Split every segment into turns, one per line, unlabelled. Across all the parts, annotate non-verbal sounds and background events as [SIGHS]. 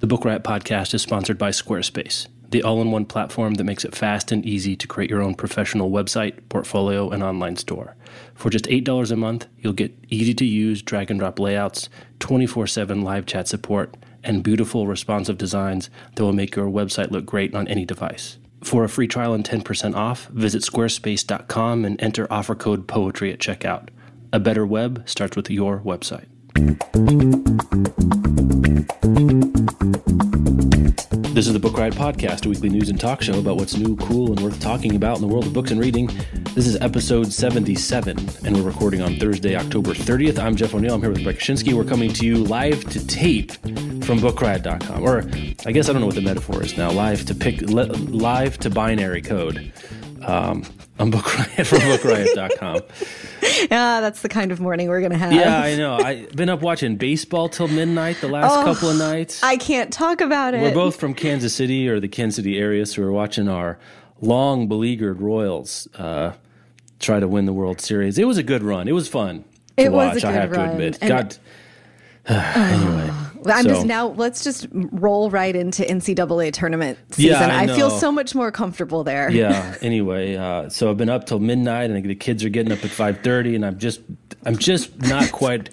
The Book Riot podcast is sponsored by Squarespace, the all in one platform that makes it fast and easy to create your own professional website, portfolio, and online store. For just $8 a month, you'll get easy to use drag and drop layouts, 24 7 live chat support, and beautiful responsive designs that will make your website look great on any device. For a free trial and 10% off, visit squarespace.com and enter offer code POETRY at checkout. A better web starts with your website. This is the Book Riot Podcast, a weekly news and talk show about what's new, cool, and worth talking about in the world of books and reading. This is episode 77, and we're recording on Thursday, October 30th. I'm Jeff O'Neal. I'm here with Rebecca Schinsky. We're coming to you live to tape from BookRiot.com. Or I guess I don't know what the metaphor is now. Live to pick, live to binary code. Um, on Book Riot from BookRiot.com.
yeah, [LAUGHS] that's the kind of morning we're gonna have.
Yeah, I know. I've been up watching baseball till midnight the last oh, couple of nights.
I can't talk about it.
We're both from Kansas City or the Kansas City area, so we're watching our long beleaguered Royals uh, try to win the World Series. It was a good run. It was fun.
it
watch,
was a good
I have
run.
to admit. And God. [SIGHS] anyway.
I'm so, just now. Let's just roll right into NCAA tournament season.
Yeah, I,
I feel so much more comfortable there.
Yeah. Anyway, uh, so I've been up till midnight, and the kids are getting up at five thirty, and I'm just, I'm just not [LAUGHS] quite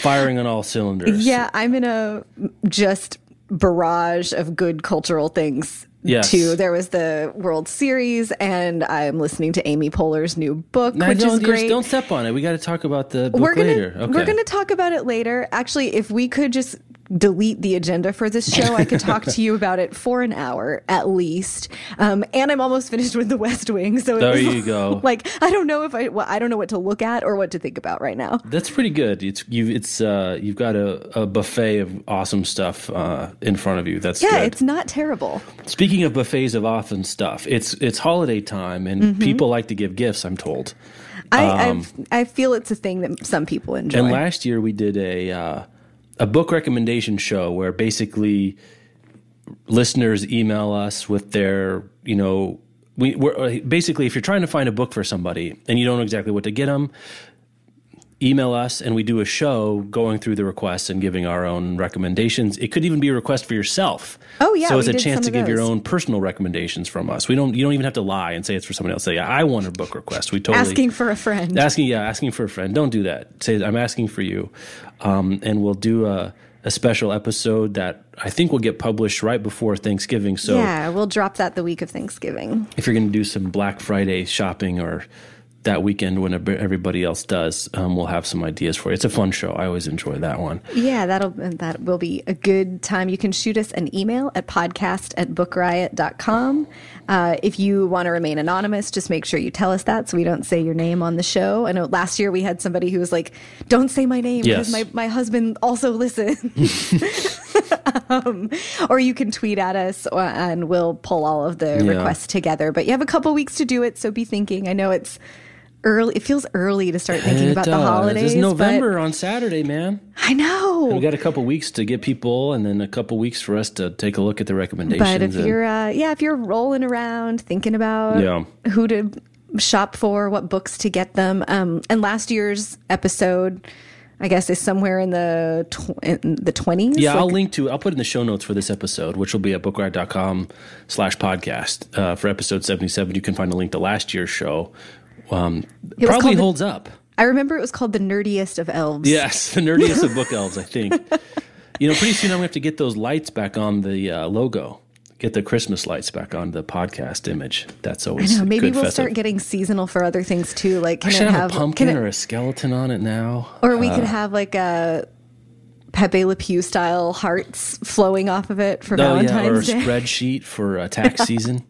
firing on all cylinders.
Yeah, I'm in a just barrage of good cultural things
yes.
too. There was the World Series, and I'm listening to Amy Poehler's new book, which is great.
Don't step on it. We got to talk about the book
we're gonna,
later. Okay.
We're going to talk about it later. Actually, if we could just delete the agenda for this show, I could talk to you [LAUGHS] about it for an hour at least. Um, and I'm almost finished with The West Wing, so
there you go. [LAUGHS]
Like I don't know if I well, I don't know what to look at or what to think about right now.
That's pretty good. It's you. It's uh, you've got a, a buffet of awesome stuff uh, in front of you. That's
yeah.
Good.
It's not terrible.
Speaking of buffets of awesome stuff, it's it's holiday time and mm-hmm. people like to give gifts. I'm told.
I um, I feel it's a thing that some people enjoy.
And last year we did a. Uh, a book recommendation show where basically listeners email us with their, you know, we, uh, basically if you're trying to find a book for somebody and you don't know exactly what to get them, email us and we do a show going through the requests and giving our own recommendations. It could even be a request for yourself.
Oh yeah,
so it's a chance to give your own personal recommendations from us. We don't you don't even have to lie and say it's for someone else. Say I want a book request. We totally
asking for a friend.
Asking yeah, asking for a friend. Don't do that. Say I'm asking for you, um, and we'll do a a special episode that I think will get published right before Thanksgiving. So
yeah, we'll drop that the week of Thanksgiving.
If you're going to do some Black Friday shopping or that weekend when everybody else does, um, we'll have some ideas for you. It's a fun show. I always enjoy that one.
Yeah, that'll that will be a good time. You can shoot us an email at podcast at bookriot.com. Uh, if you want to remain anonymous, just make sure you tell us that so we don't say your name on the show. I know last year we had somebody who was like, "Don't say my name
yes.
because my my husband also listens." [LAUGHS] [LAUGHS] um, or you can tweet at us uh, and we'll pull all of the yeah. requests together. But you have a couple weeks to do it, so be thinking. I know it's early. It feels early to start thinking
it
about
does.
the holidays.
It's November on Saturday, man.
I know.
We got a couple weeks to get people, and then a couple weeks for us to take a look at the recommendations.
But if
and,
you're, uh, yeah, if you're rolling around thinking about
yeah.
who to shop for, what books to get them, um, and last year's episode. I guess is somewhere in the tw- in the twenties.
Yeah, like, I'll link to. I'll put in the show notes for this episode, which will be at bookriot.com slash podcast uh, for episode seventy seven. You can find a link to last year's show, um, probably holds
the,
up.
I remember it was called the nerdiest of elves.
Yes, the nerdiest of [LAUGHS] book elves. I think. You know, pretty soon I'm gonna have to get those lights back on the uh, logo. Get the Christmas lights back on the podcast image. That's always.
I know. Maybe
we'll
festive. start getting seasonal for other things too. Like, can
I should
it
have, a pumpkin
it,
or a skeleton on it now?
Or we uh, could have like a Pepe Le Pew style hearts flowing off of it for
oh,
Valentine's
yeah, or
a
spreadsheet for uh, tax [LAUGHS] season.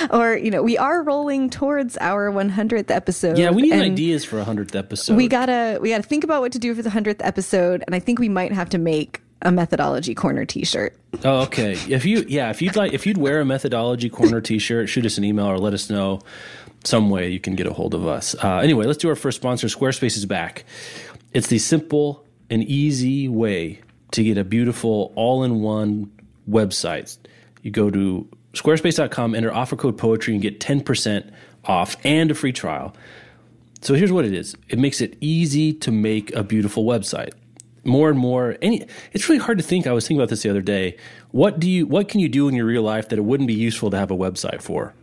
[LAUGHS]
or you know we are rolling towards our 100th episode
yeah we need ideas for a 100th episode
we gotta we gotta think about what to do for the 100th episode and i think we might have to make a methodology corner T-shirt.
Oh, okay. If you, yeah, if you'd like, if you'd wear a methodology corner T-shirt, shoot us an email or let us know some way you can get a hold of us. Uh, anyway, let's do our first sponsor. Squarespace is back. It's the simple and easy way to get a beautiful all-in-one website. You go to squarespace.com, enter offer code poetry, and get ten percent off and a free trial. So here's what it is. It makes it easy to make a beautiful website. More and more, any it's really hard to think. I was thinking about this the other day. What do you what can you do in your real life that it wouldn't be useful to have a website for?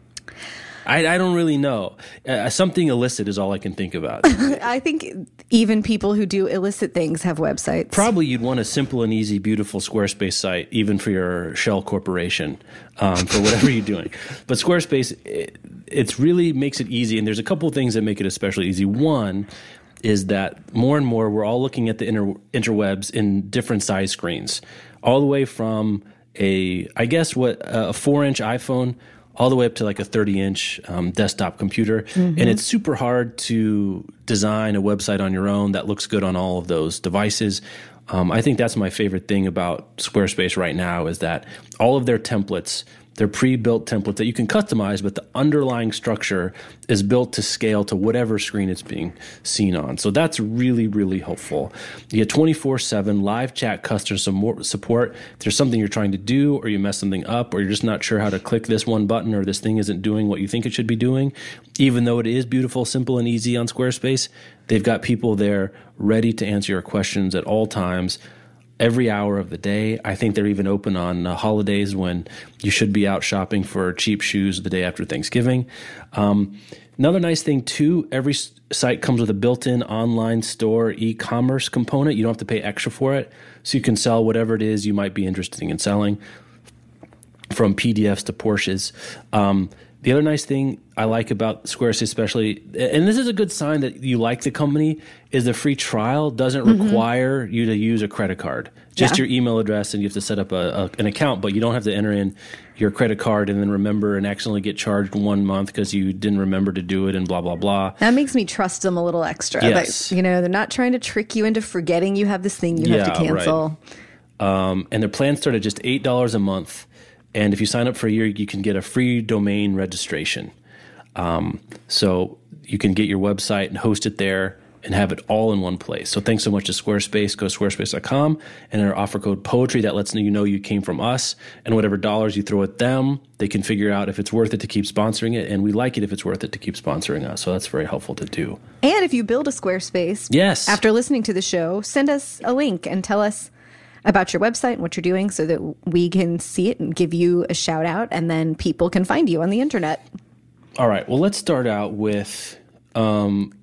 I, I don't really know. Uh, something illicit is all I can think about. [LAUGHS]
I think even people who do illicit things have websites.
Probably you'd want a simple and easy, beautiful Squarespace site, even for your shell corporation, um, for whatever you're doing. [LAUGHS] But Squarespace, it, it's really makes it easy, and there's a couple of things that make it especially easy. One is that more and more we're all looking at the inter, interwebs in different size screens, all the way from a, I guess what a four inch iPhone all the way up to like a 30 inch um, desktop computer. Mm-hmm. And it's super hard to design a website on your own that looks good on all of those devices. Um, I think that's my favorite thing about Squarespace right now is that all of their templates they're pre-built templates that you can customize, but the underlying structure is built to scale to whatever screen it's being seen on. So that's really, really helpful. You get 24-7 live chat customer support. If there's something you're trying to do or you mess something up or you're just not sure how to click this one button or this thing isn't doing what you think it should be doing, even though it is beautiful, simple, and easy on Squarespace, they've got people there ready to answer your questions at all times every hour of the day. I think they're even open on uh, holidays when you should be out shopping for cheap shoes the day after Thanksgiving. Um, another nice thing, too, every site comes with a built in online store e commerce component. You don't have to pay extra for it. So you can sell whatever it is you might be interested in selling, from PDFs to Porsches. Um, the other nice thing I like about Squarespace, especially, and this is a good sign that you like the company, is the free trial doesn't mm-hmm. require you to use a credit card. Just yeah. your email address, and you have to set up a, a, an account, but you don't have to enter in your credit card and then remember and accidentally get charged one month because you didn't remember to do it and blah blah blah.
That makes me trust them a little extra.
Yes.
you know, they're not trying to trick you into forgetting you have this thing you yeah, have to cancel.
Right. Um, and their plans start at just eight dollars a month and if you sign up for a year, you can get a free domain registration. Um, so you can get your website and host it there and have it all in one place. So thanks so much to Squarespace. Go to squarespace.com and our offer code poetry that lets you know you came from us and whatever dollars you throw at them, they can figure out if it's worth it to keep sponsoring it. And we like it if it's worth it to keep sponsoring us. So that's very helpful to do.
And if you build a Squarespace,
yes,
after listening to the show, send us a link and tell us about your website and what you're doing so that we can see it and give you a shout out and then people can find you on the internet.
All right. Well, let's start out with um,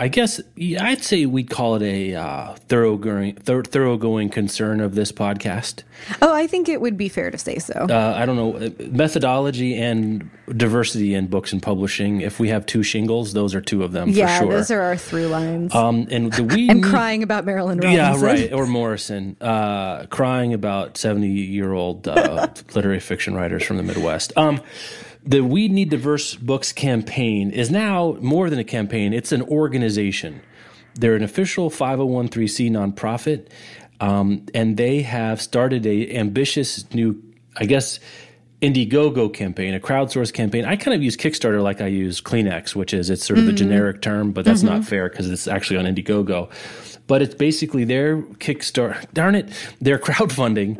I guess I'd say we'd call it a uh, thoroughgoing, th- thoroughgoing concern of this podcast.
Oh, I think it would be fair to say so.
Uh, I don't know uh, methodology and diversity in books and publishing. If we have two shingles, those are two of them.
Yeah,
for sure.
those are our through lines.
Um, and the we [LAUGHS]
and crying about Marilynne Robinson.
Yeah, right. Or Morrison, uh, crying about seventy-year-old uh, [LAUGHS] literary fiction writers from the Midwest. Um, the We Need Diverse Books campaign is now more than a campaign, it's an organization. They're an official 501c nonprofit, um, and they have started a ambitious new, I guess, Indiegogo campaign, a crowdsourced campaign. I kind of use Kickstarter like I use Kleenex, which is it's sort of mm-hmm. a generic term, but that's mm-hmm. not fair because it's actually on Indiegogo. But it's basically their Kickstarter. Darn it, they're crowdfunding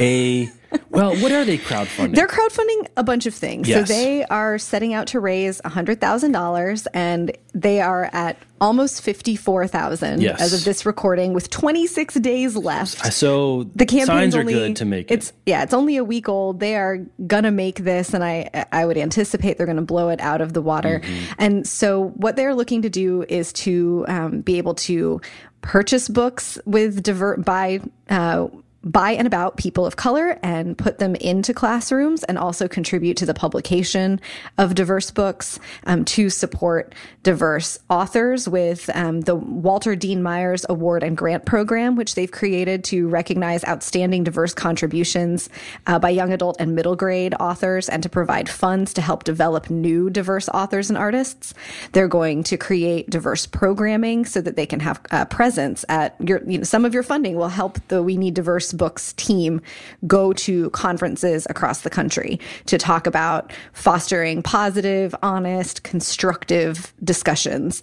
a well, what are they crowdfunding?
They're crowdfunding a bunch of things.
Yes.
So they are setting out to raise $100,000 and they are at almost 54,000
yes.
as of this recording with 26 days left.
So the campaign's are good to make
it. It's yeah, it's only a week old. They are going to make this and I I would anticipate they're going to blow it out of the water. Mm-hmm. And so what they're looking to do is to um, be able to purchase books with divert by uh, by and about people of color and put them into classrooms and also contribute to the publication of diverse books um, to support diverse authors with um, the Walter Dean Myers Award and Grant Program, which they've created to recognize outstanding diverse contributions uh, by young adult and middle grade authors and to provide funds to help develop new diverse authors and artists. They're going to create diverse programming so that they can have uh, presence at your, you know, some of your funding will help the We Need Diverse diverse books team go to conferences across the country to talk about fostering positive, honest, constructive discussions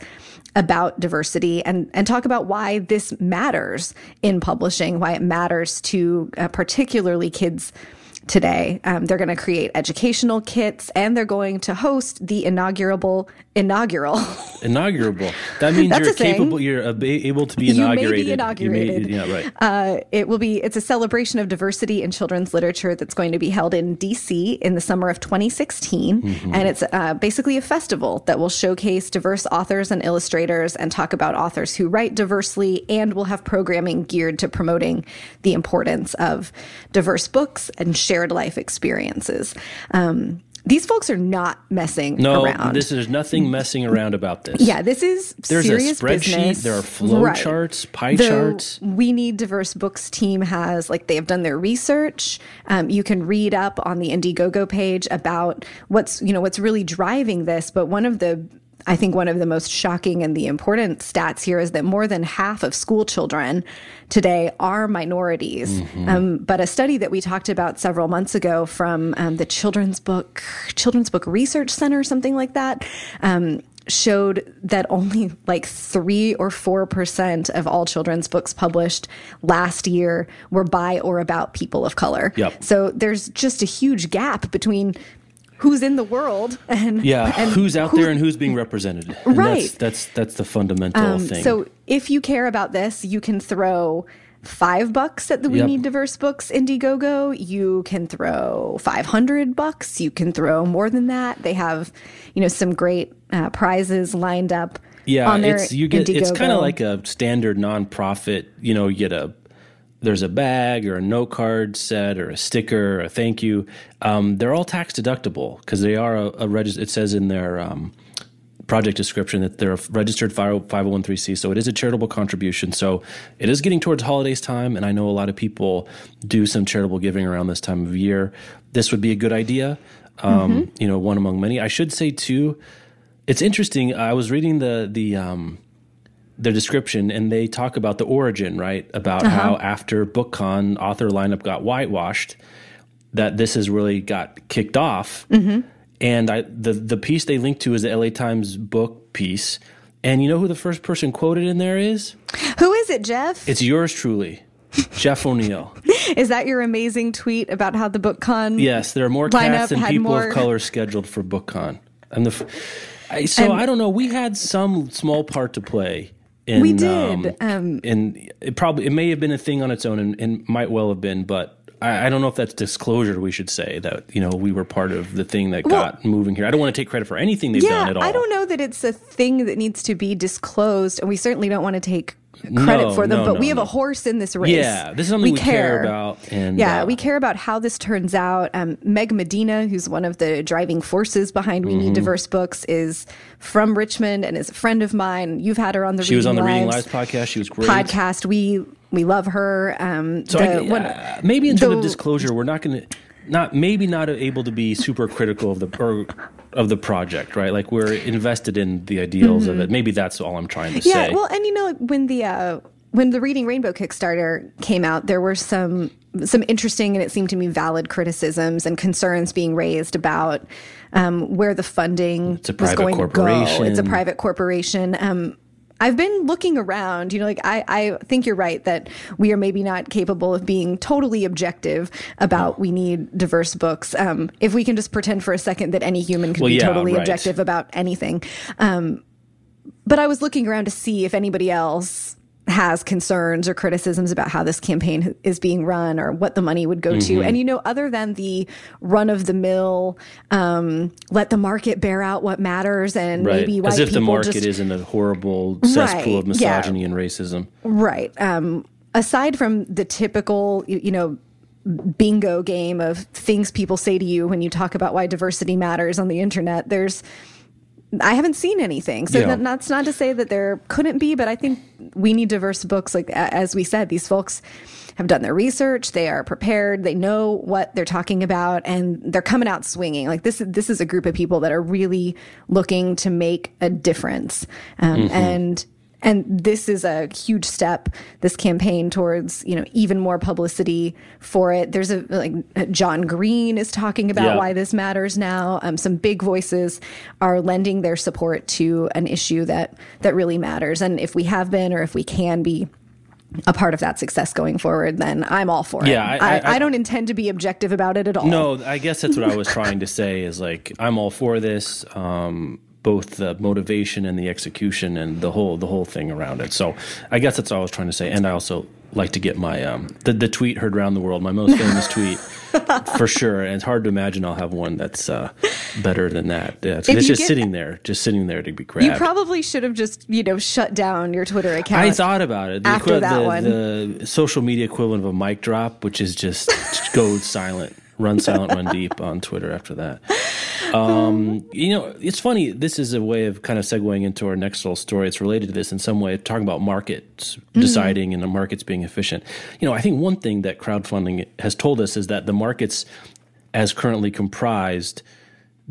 about diversity and, and talk about why this matters in publishing, why it matters to uh, particularly kids today. Um, they're going to create educational kits and they're going to host the inaugural inaugural [LAUGHS]
inaugurable. That means you're
thing.
capable. You're ab- able to be inaugurated.
You may be
inaugurated. may, yeah, right.
Uh, it will be it's a celebration of diversity in children's literature that's going to be held in DC in the summer of 2016
Mm-hmm.
and it's uh, basically a festival that will showcase diverse authors and illustrators and talk about authors who write diversely and will have programming geared to promoting the importance of diverse books and shared life experiences um, these folks are not messing
no,
around
this is nothing messing around about this.
yeah, this is
There's a
serious
spreadsheet,
business.
there are flow
Right.
charts, pie
The
charts.
We Need Diverse Books team has, like, they have done their research. Um, you can read up on the Indiegogo page about what's, you know, what's really driving this. But one of the I think one of the most shocking and the important stats here is that more than half of school children today are minorities.
Mm-hmm.
Um, but a study that we talked about several months ago from um, the Children's Book Children's Book Research Center, something like that, um, showed that only like three or four percent of all children's books published last year were by or about people of color.
Yep.
So there's just a huge gap between who's in the world and
Yeah,
and
who's out there and who's being represented? And
Right.
That's that's, that's the fundamental
Um,
thing.
So if you care about this, you can throw five bucks at the We
Yep.
Need Diverse Books Indiegogo. You can throw 500 bucks. You can throw more than that. They have, you know, some great uh, prizes lined up.
yeah, it's you get it's kind of like a standard nonprofit. You know, you get a there's a bag or a note card set or a sticker or a thank you. Um, they're all tax deductible because they are a, a regis- It says in their um, project description that they're a registered 501c so it is a charitable contribution. So it is getting towards holidays time and i know a lot of people do some charitable giving around this time of year. This would be a good idea um, you know one among many. I should say too it's interesting. I was reading the the um, their description and they talk about the origin right about uh-huh. how after bookcon author lineup got whitewashed that this has really got kicked off. Mm-hmm. And I the the piece they linked to is the LA Times book piece. And you know who the first person quoted in there is?
Who is it, Jeff?
It's yours truly, [LAUGHS] Jeff O'Neal.
Is that your amazing tweet about how the BookCon?
Yes, there are more cats than people
more-
of color scheduled for BookCon. And the f- I, so I don't know. We had some small part to play. In,
We did,
Um, and it probably it may have been a thing on its own, and, and might well have been, but. I I don't know if that's disclosure. We should say that you know we were part of the thing that
Well-
got moving here. I don't want to take credit for anything they've
Yeah,
done at all.
I don't know that it's a thing that needs to be disclosed, and we certainly don't want to take credit
No,
for them.
no,
but
no,
we have a horse in this race.
Yeah, this is something we care about, and,
yeah,
uh,
we care about how this turns out. Um, Meg Medina, who's one of the driving forces behind We
Mm-hmm.
Need Diverse Books, is from Richmond and is a friend of mine. You've had her on the
She was on the
Reading
Reading Lives podcast. She was great.
podcast. We we love her. Um,
So
the-
I, uh, maybe in terms of disclosure, we're not going to not maybe not able to be super critical of the or of the project, right? Like we're invested in the ideals of it. Maybe that's all I'm trying to
Mm-hmm. Yeah, well, and you know when the uh, when the Reading Rainbow Kickstarter came out, there were some some interesting and it seemed to me valid criticisms and concerns being raised about um, where the funding
It's a
was
private
going to go. It's a private corporation. Um, I've been looking around, you know, like I, I think you're right that we are maybe not capable of being totally objective about we need diverse books. Um, if we can just pretend for a second that any human can
Well,
be
yeah,
totally
right.
objective about anything. Um, but I was looking around to see if anybody else has concerns or criticisms about how this campaign is being run or what the money would go
Mm-hmm.
to. And you know, other than the run of the mill, um, let the market bear out what matters, and
right.
maybe white
As if the market
just
isn't a horrible cesspool of
Right, yeah.
misogyny and racism.
Right. Um, aside from the typical, you, you know, bingo game of things people say to you when you talk about why diversity matters on the internet, there's I haven't seen anything. So
Yeah.
that's not to say that there couldn't be, but I think we need diverse books. Like as we said, these folks have done their research. They are prepared. They know what they're talking about, and they're coming out swinging. Like this, this is a group of people that are really looking to make a difference. Um, And and this is a huge step this campaign towards you know even more publicity for it. There's a like john green is talking about
Yeah.
why this matters now. Um, some big voices are lending their support to an issue that that really matters. And if we have been or if we can be a part of that success going forward then i'm all for
Yeah,
it
I-
I,
I-
I don't intend to be objective about it at all.
No, I guess that's what I was trying to say is like I'm all for this, um, both the motivation and the execution and the whole the whole thing around it. So I guess that's all I was trying to say. And I also like to get my um, the the tweet heard around the world, my most famous [LAUGHS] tweet for sure. And it's hard to imagine I'll have one that's uh, better than that. Yeah, it's it's just
get-
sitting there, just sitting there to be grabbed.
you probably should have just you know shut down your twitter account
I thought about it. The,
after
equi-
that
the,
one.
the social media equivalent of a mic drop, which is just [LAUGHS] go silent, run silent, run deep on Twitter after that. Um, you know, it's funny. This is a way of kind of segueing into our next little story. It's related to this in some way, talking about markets
Mm-hmm.
deciding and the markets being efficient. You know, I think one thing that crowdfunding has told us is that the markets, as currently comprised,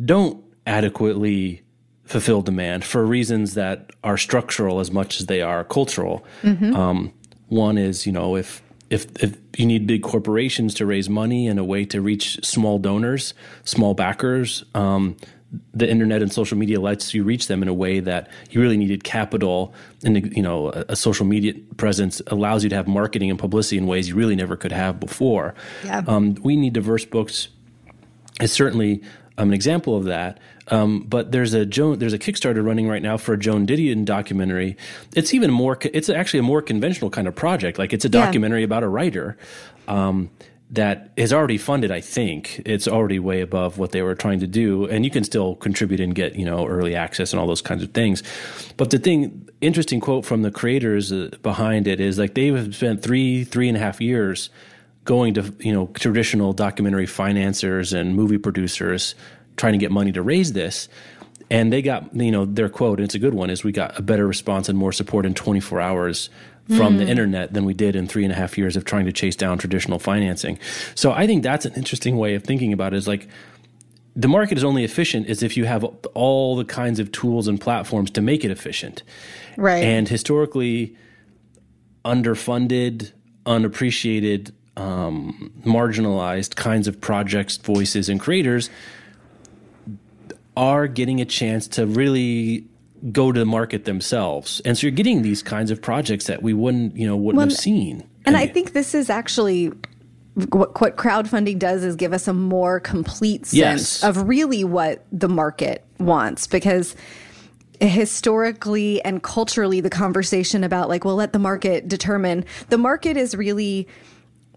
don't adequately fulfill demand for reasons that are structural as much as they are cultural. Um, one is, you know, if if if you need big corporations to raise money and a way to reach small donors, small backers, um, the internet and social media lets you reach them in a way that you really needed capital and you know a, a social media presence allows you to have marketing and publicity in ways you really never could have before.
Yeah.
Um, we need diverse books is certainly um, an example of that. Um, but there's a Joan, there's a Kickstarter running right now for a Joan Didion documentary. It's even more. It's actually a more conventional kind of project. Like it's a
Yeah.
documentary about a writer um, that is already funded. I think it's already way above what they were trying to do, and you can still contribute and get you know early access and all those kinds of things. But the thing, interesting quote from the creators uh, behind it is like they have spent three three and a half years going to you know traditional documentary financiers and movie producers trying to get money to raise this. And they got you know their quote and it's a good one is we got a better response and more support in 24 hours from the hmm. internet than we did in three and a half years of trying to chase down traditional financing. So i think that's an interesting way of thinking about it is like the market is only efficient as if you have all the kinds of tools and platforms to make it efficient.
Right.
And historically underfunded, unappreciated, um, marginalized kinds of projects, voices, and creators are getting a chance to really go to the market themselves. And so you're getting these kinds of projects that we wouldn't, you know, wouldn't have seen.
And I think this is actually what, what crowdfunding does is give us a more complete sense
Yes.
of really what the market wants because historically and culturally the conversation about like well let the market determine the market is really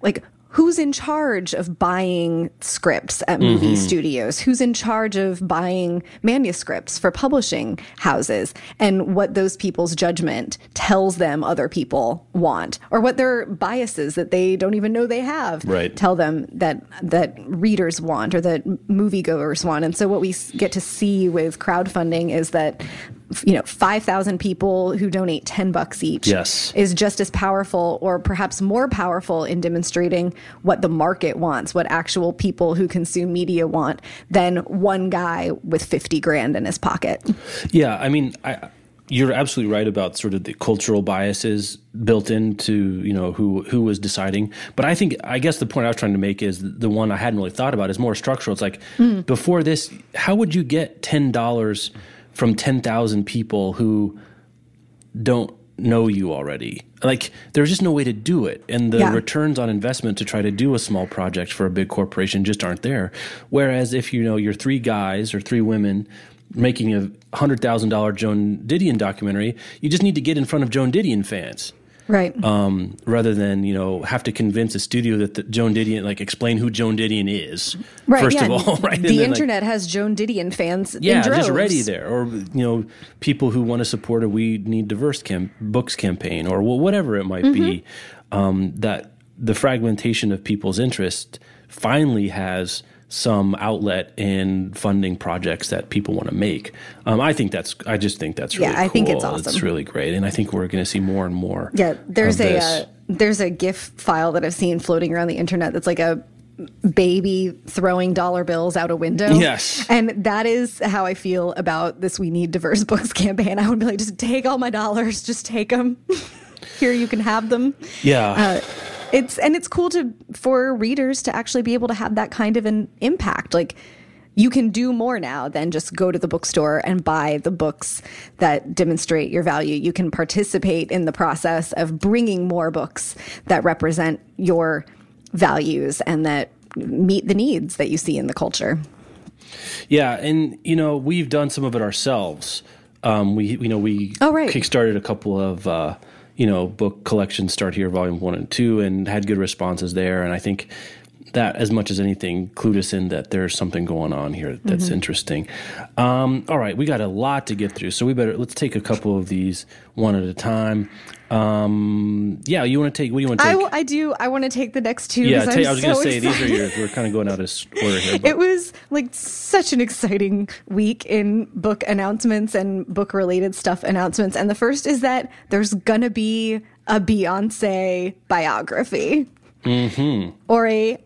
like who's in charge of buying scripts at movie mm-hmm. studios? Who's in charge of buying manuscripts for publishing houses? And what those people's judgment tells them other people want or what their biases that they don't even know they have
Right.
tell them that that readers want or that moviegoers want. And so what we get to see with crowdfunding is that you know 5000 people who donate 10 bucks each
Yes.
is just as powerful or perhaps more powerful in demonstrating what the market wants, what actual people who consume media want, than one guy with 50 grand in his pocket.
Yeah, I mean, I, you're absolutely right about sort of the cultural biases built into you know who who was deciding. But I think I guess the point I was trying to make is the one I hadn't really thought about is more structural. It's like hmm. before this, how would you get ten dollars from ten thousand people who don't know you already? Like there's just no way to do it, and the
Yeah.
returns on investment to try to do a small project for a big corporation just aren't there. Whereas if you know you're three guys or three women making a hundred thousand dollar Joan Didion documentary, you just need to get in front of Joan Didion fans.
Right.
Um, rather than you know have to convince a studio that the Joan Didion like explain who Joan Didion is
right.
first
yeah.
of all [LAUGHS] right
The
then, like,
internet has Joan Didion fans. in
yeah, just ready there, or you know, people who want to support a "We Need Diverse" cam- books campaign, or wh- whatever it might be. Um, that the fragmentation of people's interest finally has some outlet in funding projects that people want to make. Um, I think that's. I just think that's really.
Yeah, I think it's awesome.
It's really great, and I think we're going to see more and more.
Yeah, there's a uh, there's a GIF file that I've seen floating around the internet that's like a baby throwing dollar bills out a window.
Yes.
And that is how I feel about this We Need Diverse Books [LAUGHS] campaign. I would be like, just take all my dollars, just take them. [LAUGHS] Here you can have them.
Yeah.
Uh, it's and it's cool to for readers to actually be able to have that kind of an impact. Like you can do more now than just go to the bookstore and buy the books that demonstrate your value. You can participate in the process of bringing more books that represent your values and that meet the needs that you see in the culture.
Yeah, and you know we've done some of it ourselves. Um, we you know we
oh, right.
kickstarted a couple of uh, you know book collections. Start here, volume one and two, and had good responses there. And I think that as much as anything clued us in that there's something going on here that's mm-hmm. interesting. Um, all right, we got a lot to get through, so we better let's take a couple of these one at a time. Um, yeah, you want to take? What do you want to take?
I, I do. I want to take the next two.
Yeah, take, I was
so
going to say
excited.
these are yours. We're kind of going out of order here. But. [LAUGHS]
It was like such an exciting week in book announcements and book related stuff announcements. And the first is that there's gonna be a Beyonce biography.
Mm-hmm.
Or a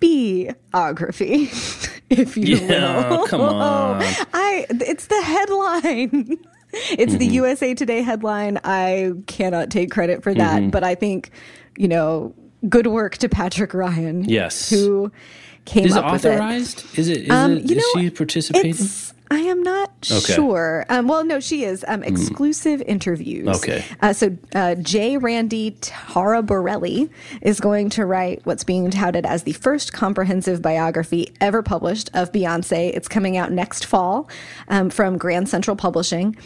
biography, [LAUGHS] if you
yeah,
will.
Come on. [LAUGHS]
I it's the headline. [LAUGHS] It's mm-hmm. the USA Today headline. I cannot take credit for that, mm-hmm. but I think, you know, good work to Patrick Ryan.
Yes.
Who came
is
up
it authorized?
with
it. Is it? Is,
um,
it, is
know,
she participating?
I am not
okay.
sure. Um, well, no, she is. Um, exclusive mm. interviews.
Okay.
Uh, so uh, J. Randy Taraborrelli is going to write what's being touted as the first comprehensive biography ever published of Beyonce. It's coming out next fall um, from Grand Central Publishing.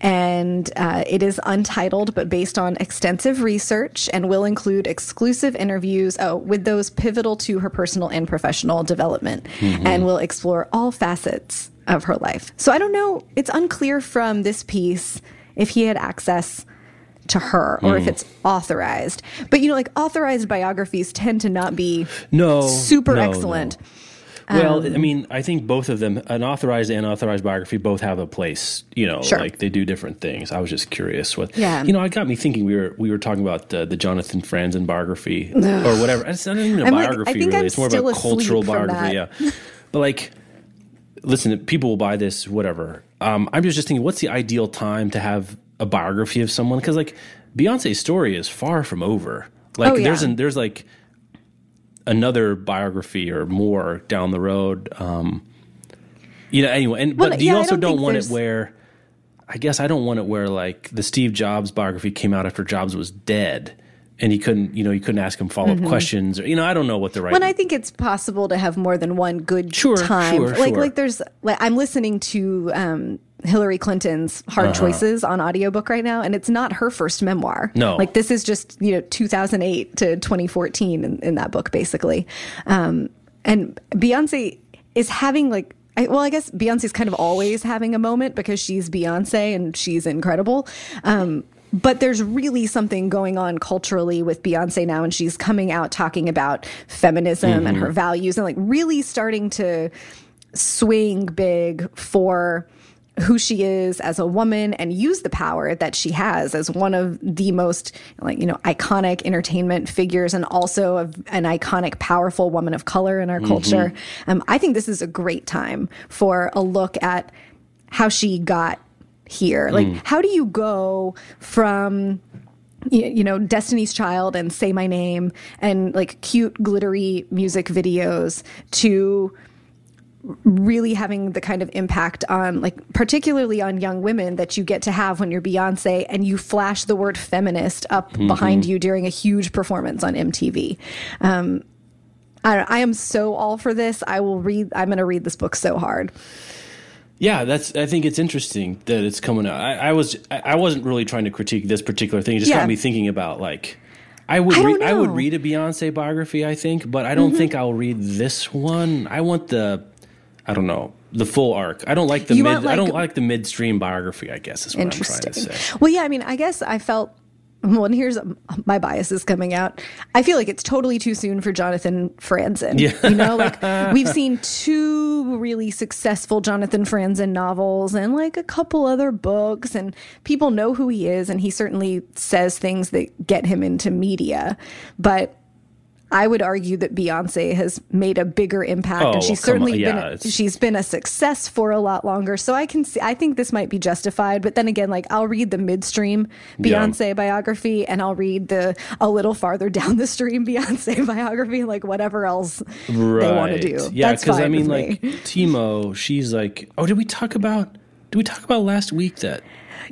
And uh, it is untitled, but based on extensive research and will include exclusive interviews oh, with those pivotal to her personal and professional development mm-hmm. and will explore all facets of her life. So I don't know. It's unclear from this piece if he had access to her or mm. if it's authorized. But you know, like authorized biographies tend to not be
no
super
no,
excellent.
No. Well, um, I mean, I think both of them, an authorized and unauthorized biography, both have a place. You know,
sure.
like they do different things. I was just curious what.
Yeah.
You know, it got me thinking. We were we were talking about uh, the Jonathan Franzen biography or [SIGHS] whatever. It's not even a
I'm
biography
like,
really.
I'm
it's more of a cultural biography. Yeah. but like, listen, people will buy this, whatever. Um, I'm just just thinking, what's the ideal time to have a biography of someone? Because like Beyonce's story is far from over. Like
oh, yeah.
there's an, there's like another biography or more down the road. Um, you know, anyway, and
well,
but you
yeah,
also
don't,
don't want
there's...
it where. I guess I don't want it where like the Steve Jobs biography came out after Jobs was dead and he couldn't, you know, you couldn't ask him follow up mm-hmm. questions or, you know, I don't know what the right.
When I think it's possible to have more than one good
sure,
time.
Sure,
like,
sure.
like there's, like, I'm listening to, um, Hillary Clinton's Hard uh-huh. Choices on audiobook right now, and it's not her first memoir.
No.
Like this is just, you know, 2008 to 2014 in, in that book, basically. Um, and Beyonce is having like, I, well, I guess Beyonce's kind of always having a moment because she's Beyonce and she's incredible. Um, but there's really something going on culturally with Beyonce now, and she's coming out talking about feminism mm-hmm. and her values and like really starting to swing big for who she is as a woman and use the power that she has as one of the most like you know iconic entertainment figures and also an iconic powerful woman of color in our mm-hmm. culture um, i think this is a great time for a look at how she got here like mm. how do you go from you know destiny's child and say my name and like cute glittery music videos to really having the kind of impact on like particularly on young women that you get to have when you're Beyonce and you flash the word feminist up mm-hmm. behind you during a huge performance on MTV. Um, I, I am so all for this. I will read. I'm going to read this book so hard.
Yeah, that's. I think it's interesting that it's coming out. I, I was. I wasn't really trying to critique this particular thing. It just
Yeah.
got me thinking about like. I would.
I
Re- I would read a Beyonce biography. I think, but I don't mm-hmm. think I'll read this one. I want the. I don't know the full arc. I don't like the
You
mid.
want,
I don't
like-
like the midstream biography. I guess is what I'm trying to
Interesting.
say.
Well, yeah, I mean, I guess I felt. Well, and here's um, my biases coming out. I feel like it's totally too soon for Jonathan Franzen.
Yeah.
You know, like [LAUGHS] we've seen two really successful Jonathan Franzen novels and like a couple other books, and people know who he is, and he certainly says things that get him into media. But I would argue that Beyonce has made a bigger impact,
Oh,
and she's
well,
certainly
on.
been
it's-
she's been a success for a lot longer. So I can see, I think this might be justified. But then again, like I'll read the midstream
Yeah.
Beyonce biography, and I'll read the a little farther down the stream [LAUGHS] Beyonce biography, like whatever else they want to do.
Yeah, because I mean, like
me.
Timo, she's like, oh, did we talk about? Did we talk about last week that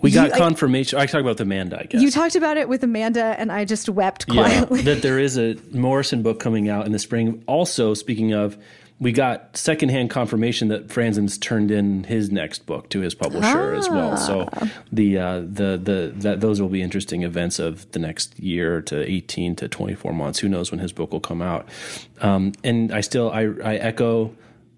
we got
You-
confirmation? I talked about with Amanda, I guess.
you talked about it with Amanda, and I just wept
yeah,
quietly.
that there is a Morrison book coming out in the spring. Also, speaking of, we got secondhand confirmation that Franzen's turned in his next book to his publisher as well. So
Ah.
the uh, the the that those will be interesting events of the next year to eighteen to twenty four months. Who knows when his book will come out? Um, and I still I I echo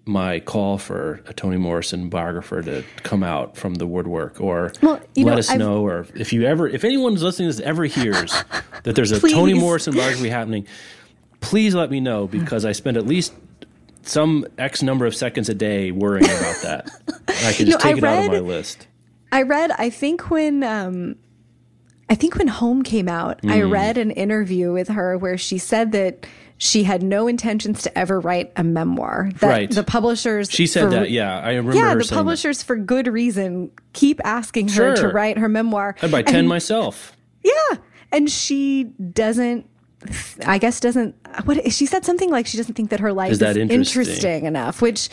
my call for a Toni Morrison biographer to come out from the woodwork or
Well,
let
know,
us
I've-
know or if you ever if anyone's listening to this ever hears [LAUGHS] that there's a Toni Morrison biography happening, please let me know because I spend at least some X number of seconds a day worrying about that. And I can [LAUGHS] just
know, I
take it out of my list.
I read, I think when, um, I think when Home came out, I
Mm.
read an interview with her where she said that she had no intentions to ever write a memoir. That
Right.
the publishers,
She said
for-
that, yeah. I remember
yeah, the
saying that.
publishers for good reason keep asking her to write her memoir.
I'd buy 10
And-
myself.
Yeah, and she doesn't. I guess doesn't. What she said something like she doesn't think that her life
Is
is,
that interesting?
interesting enough, which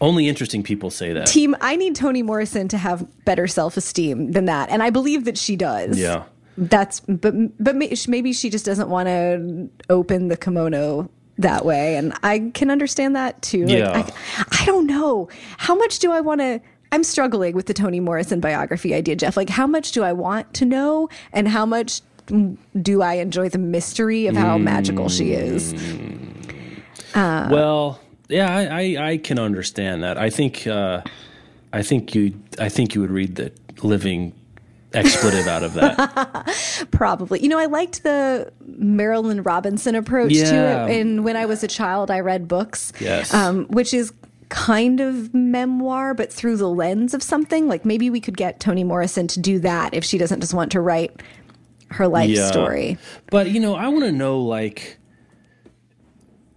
Only interesting people say that.
team i need toni morrison to have better self-esteem than that and i believe that she does
Yeah.
That's but but maybe she just doesn't want to open the kimono that way and i can understand that too. Like,
Yeah.
I, I don't know. How much do i want to i'm struggling with the toni morrison biography idea jeff. Like how much do i want to know and how much do i enjoy the mystery of how magical she is?
Well, yeah, I, I, I can understand that. I think uh, I think you I think you would read the living expletive out of that. [LAUGHS]
Probably. You know, I liked the Marilynne Robinson approach
Yeah.
to it. And when I was a child, I read books,
Yes.
um, which is kind of memoir, but through the lens of something. Like maybe we could get Toni Morrison to do that if she doesn't just want to write her life
Yeah.
story.
But you know, I want to know like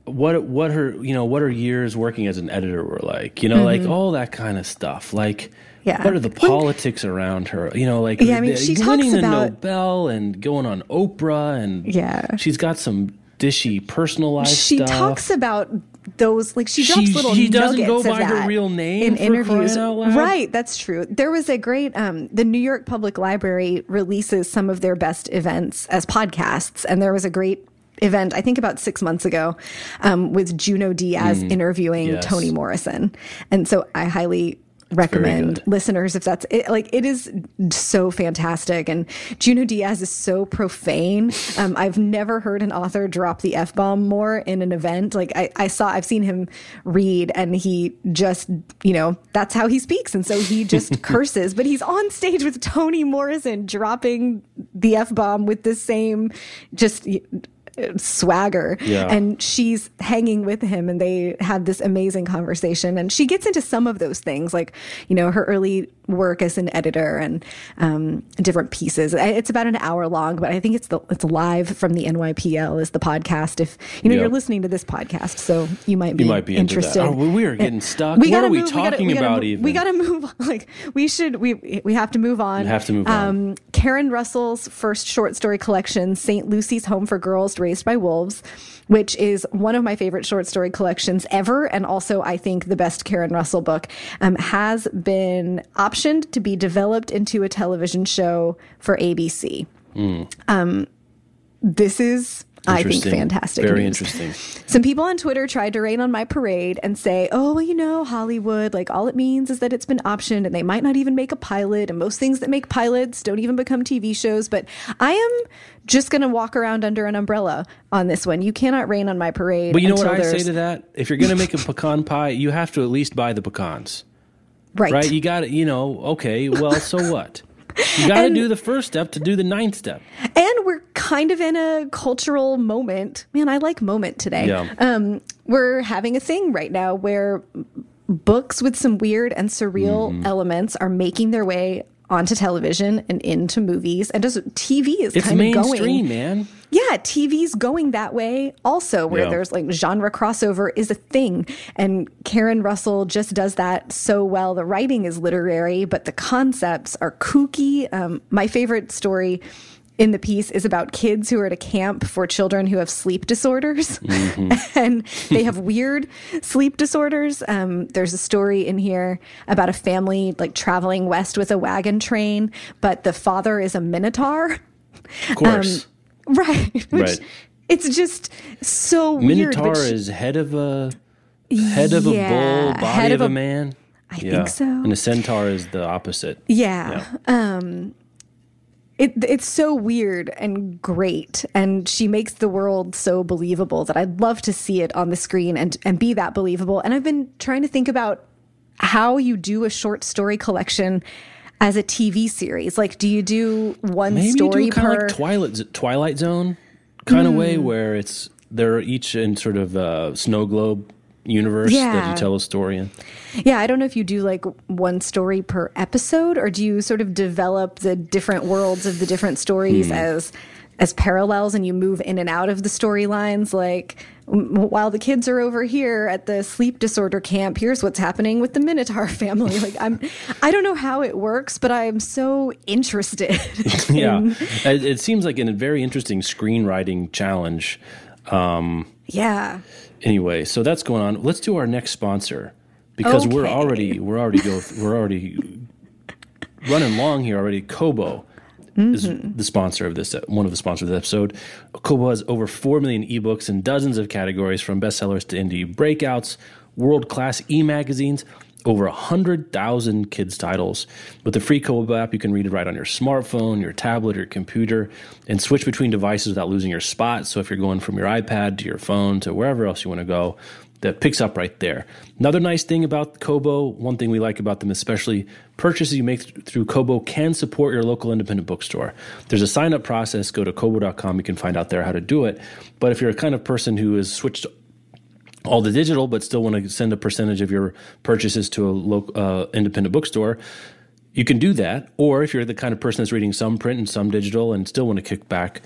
what what her you know what her years working as an editor were like. You know, like all that kind of stuff. Like.
Yeah.
What are the [LAUGHS] politics around her? You know, like
Yeah, I mean,
the-
she
winning
talks
the Nobel and going on Oprah, and
Yeah.
she's got some dishy personal life
She
stuff.
talks about those like she drops
She-
little
she doesn't go by her real name
in interviews right that's true there was a great um the new york public library releases some of their best events as podcasts and there was a great event i think about six months ago um, with junot diaz interviewing
Mm. Yes.
toni morrison and so i highly recommend listeners if that's it, like it is so fantastic. And Junot Diaz is so profane. Um, I've never heard an author drop the f-bomb more in an event. Like I, I saw I've seen him read and he just you know that's how he speaks. And so he just [LAUGHS] curses but he's on stage with Toni Morrison dropping the f-bomb with the same just swagger
Yeah.
and she's hanging with him and they have this amazing conversation and she gets into some of those things like you know her early work as an editor and um, different pieces it's about an hour long but i think it's the it's live from the nypl is the podcast if you know
Yeah.
you're listening to this podcast so you might be
You might be
interested.
Oh, we are getting stuck.
we
What are we
move, gotta-
talking
gotta
about
move-
even?
we gotta move [LAUGHS] like we should we we have to move on
We have to move on.
um, Karen Russell's first short story collection, St. Lucy's Home for Girls Raised by Wolves, which is one of my favorite short story collections ever, and also I think the best Karen Russell book, um, has been optioned to be developed into a television show for ABC. Um, this is. I think. Fantastic.
Very
news.
interesting.
Some people on Twitter tried to rain on my parade and say, oh, well, you know, Hollywood, like all it means is that it's been optioned and they might not even make a pilot. And most things that make pilots don't even become TV shows. But I am just going to walk around under an umbrella on this one. You cannot rain on my parade.
But you know what I say to that? If you're going to make a pecan pie, you have to at least buy the pecans,
Right.
right? You got to, you know, okay, well, so what? You got to do the first step to do the ninth step.
And we're kind of in a cultural moment. Man, I like moment today.
Yeah.
Um, we're having a thing right now where books with some weird and surreal
Mm-hmm.
elements are making their way onto television and into movies and just TV is
It's
kind of
mainstream,
going.
man.
Yeah, TV's going that way also, where
Yeah.
there's like genre crossover is a thing. And Karen Russell just does that so well. The writing is literary, but the concepts are kooky. Um, my favorite story in the piece is about kids who are at a camp for children who have sleep disorders [LAUGHS] and they have weird sleep disorders. Um, there's a story in here about a family like traveling west with a wagon train, but the father is a minotaur.
Of course. [LAUGHS]
Right. Which,
Right.
It's just so weird.
Minotaur is head of a head of a bull, body
head
of,
of
a,
a-
man.
I think so.
And a centaur is the opposite.
yeah. Um, it, it's so weird and great. And she makes the world so believable that I'd love to see it on the screen and, and be that believable. And I've been trying to think about how you do a short story collection as a TV series. Like, do you do one
Maybe
story
you do kind
per?
of like Twilight Twilight Zone kind of
Hmm.
way where it's they're each in sort of a snow globe universe that you tell a story in.
Yeah, I don't know if you do like one story per episode or do you sort of develop the different worlds of the different stories as as parallels and you move in and out of the storylines like while the kids are over here at the sleep disorder camp here's what's happening with the minotaur [LAUGHS] family like i'm i don't know how it works but i'm so interested [LAUGHS]
Yeah, it, it seems like a very interesting screenwriting challenge.
Um, yeah
Anyway, so that's going on. Let's do our next sponsor because we're already we're already go we're already running long here already. Kobo is
Mm-hmm.
the sponsor of this one of the sponsors of this episode. Kobo has over four million ebooks in dozens of categories from bestsellers to indie breakouts, world class e magazines. Over 100,000 kids' titles. With the free Kobo app, you can read it right on your smartphone, your tablet, your computer, and switch between devices without losing your spot. So if you're going from your iPad to your phone to wherever else you want to go, that picks up right there. Another nice thing about Kobo, one thing we like about them especially, purchases you make th- through Kobo can support your local independent bookstore. There's a sign up process. Go to kobo.com. You can find out there how to do it. But if you're a kind of person who has switched all the digital, but still want to send a percentage of your purchases to a local uh, independent bookstore, you can do that. Or if you're the kind of person that's reading some print and some digital and still want to kick back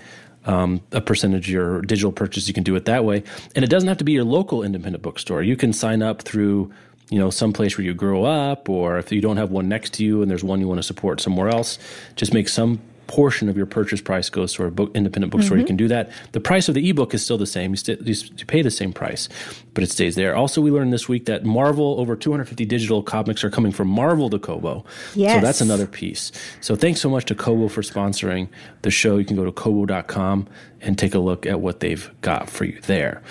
um, a percentage of your digital purchase, you can do it that way. And it doesn't have to be your local independent bookstore. You can sign up through you know some place where you grow up, or if you don't have one next to you and there's one you want to support somewhere else, just make some portion of your purchase price goes to a book, independent bookstore. You can do that. The price of the ebook is still the same. You, st- you pay the same price, but it stays there. Also, we learned this week that Marvel, over 250 digital comics are coming from Marvel to Kobo.
Yes.
So that's another piece. So thanks so much to Kobo for sponsoring the show. You can go to kobo.com and take a look at what they've got for you there.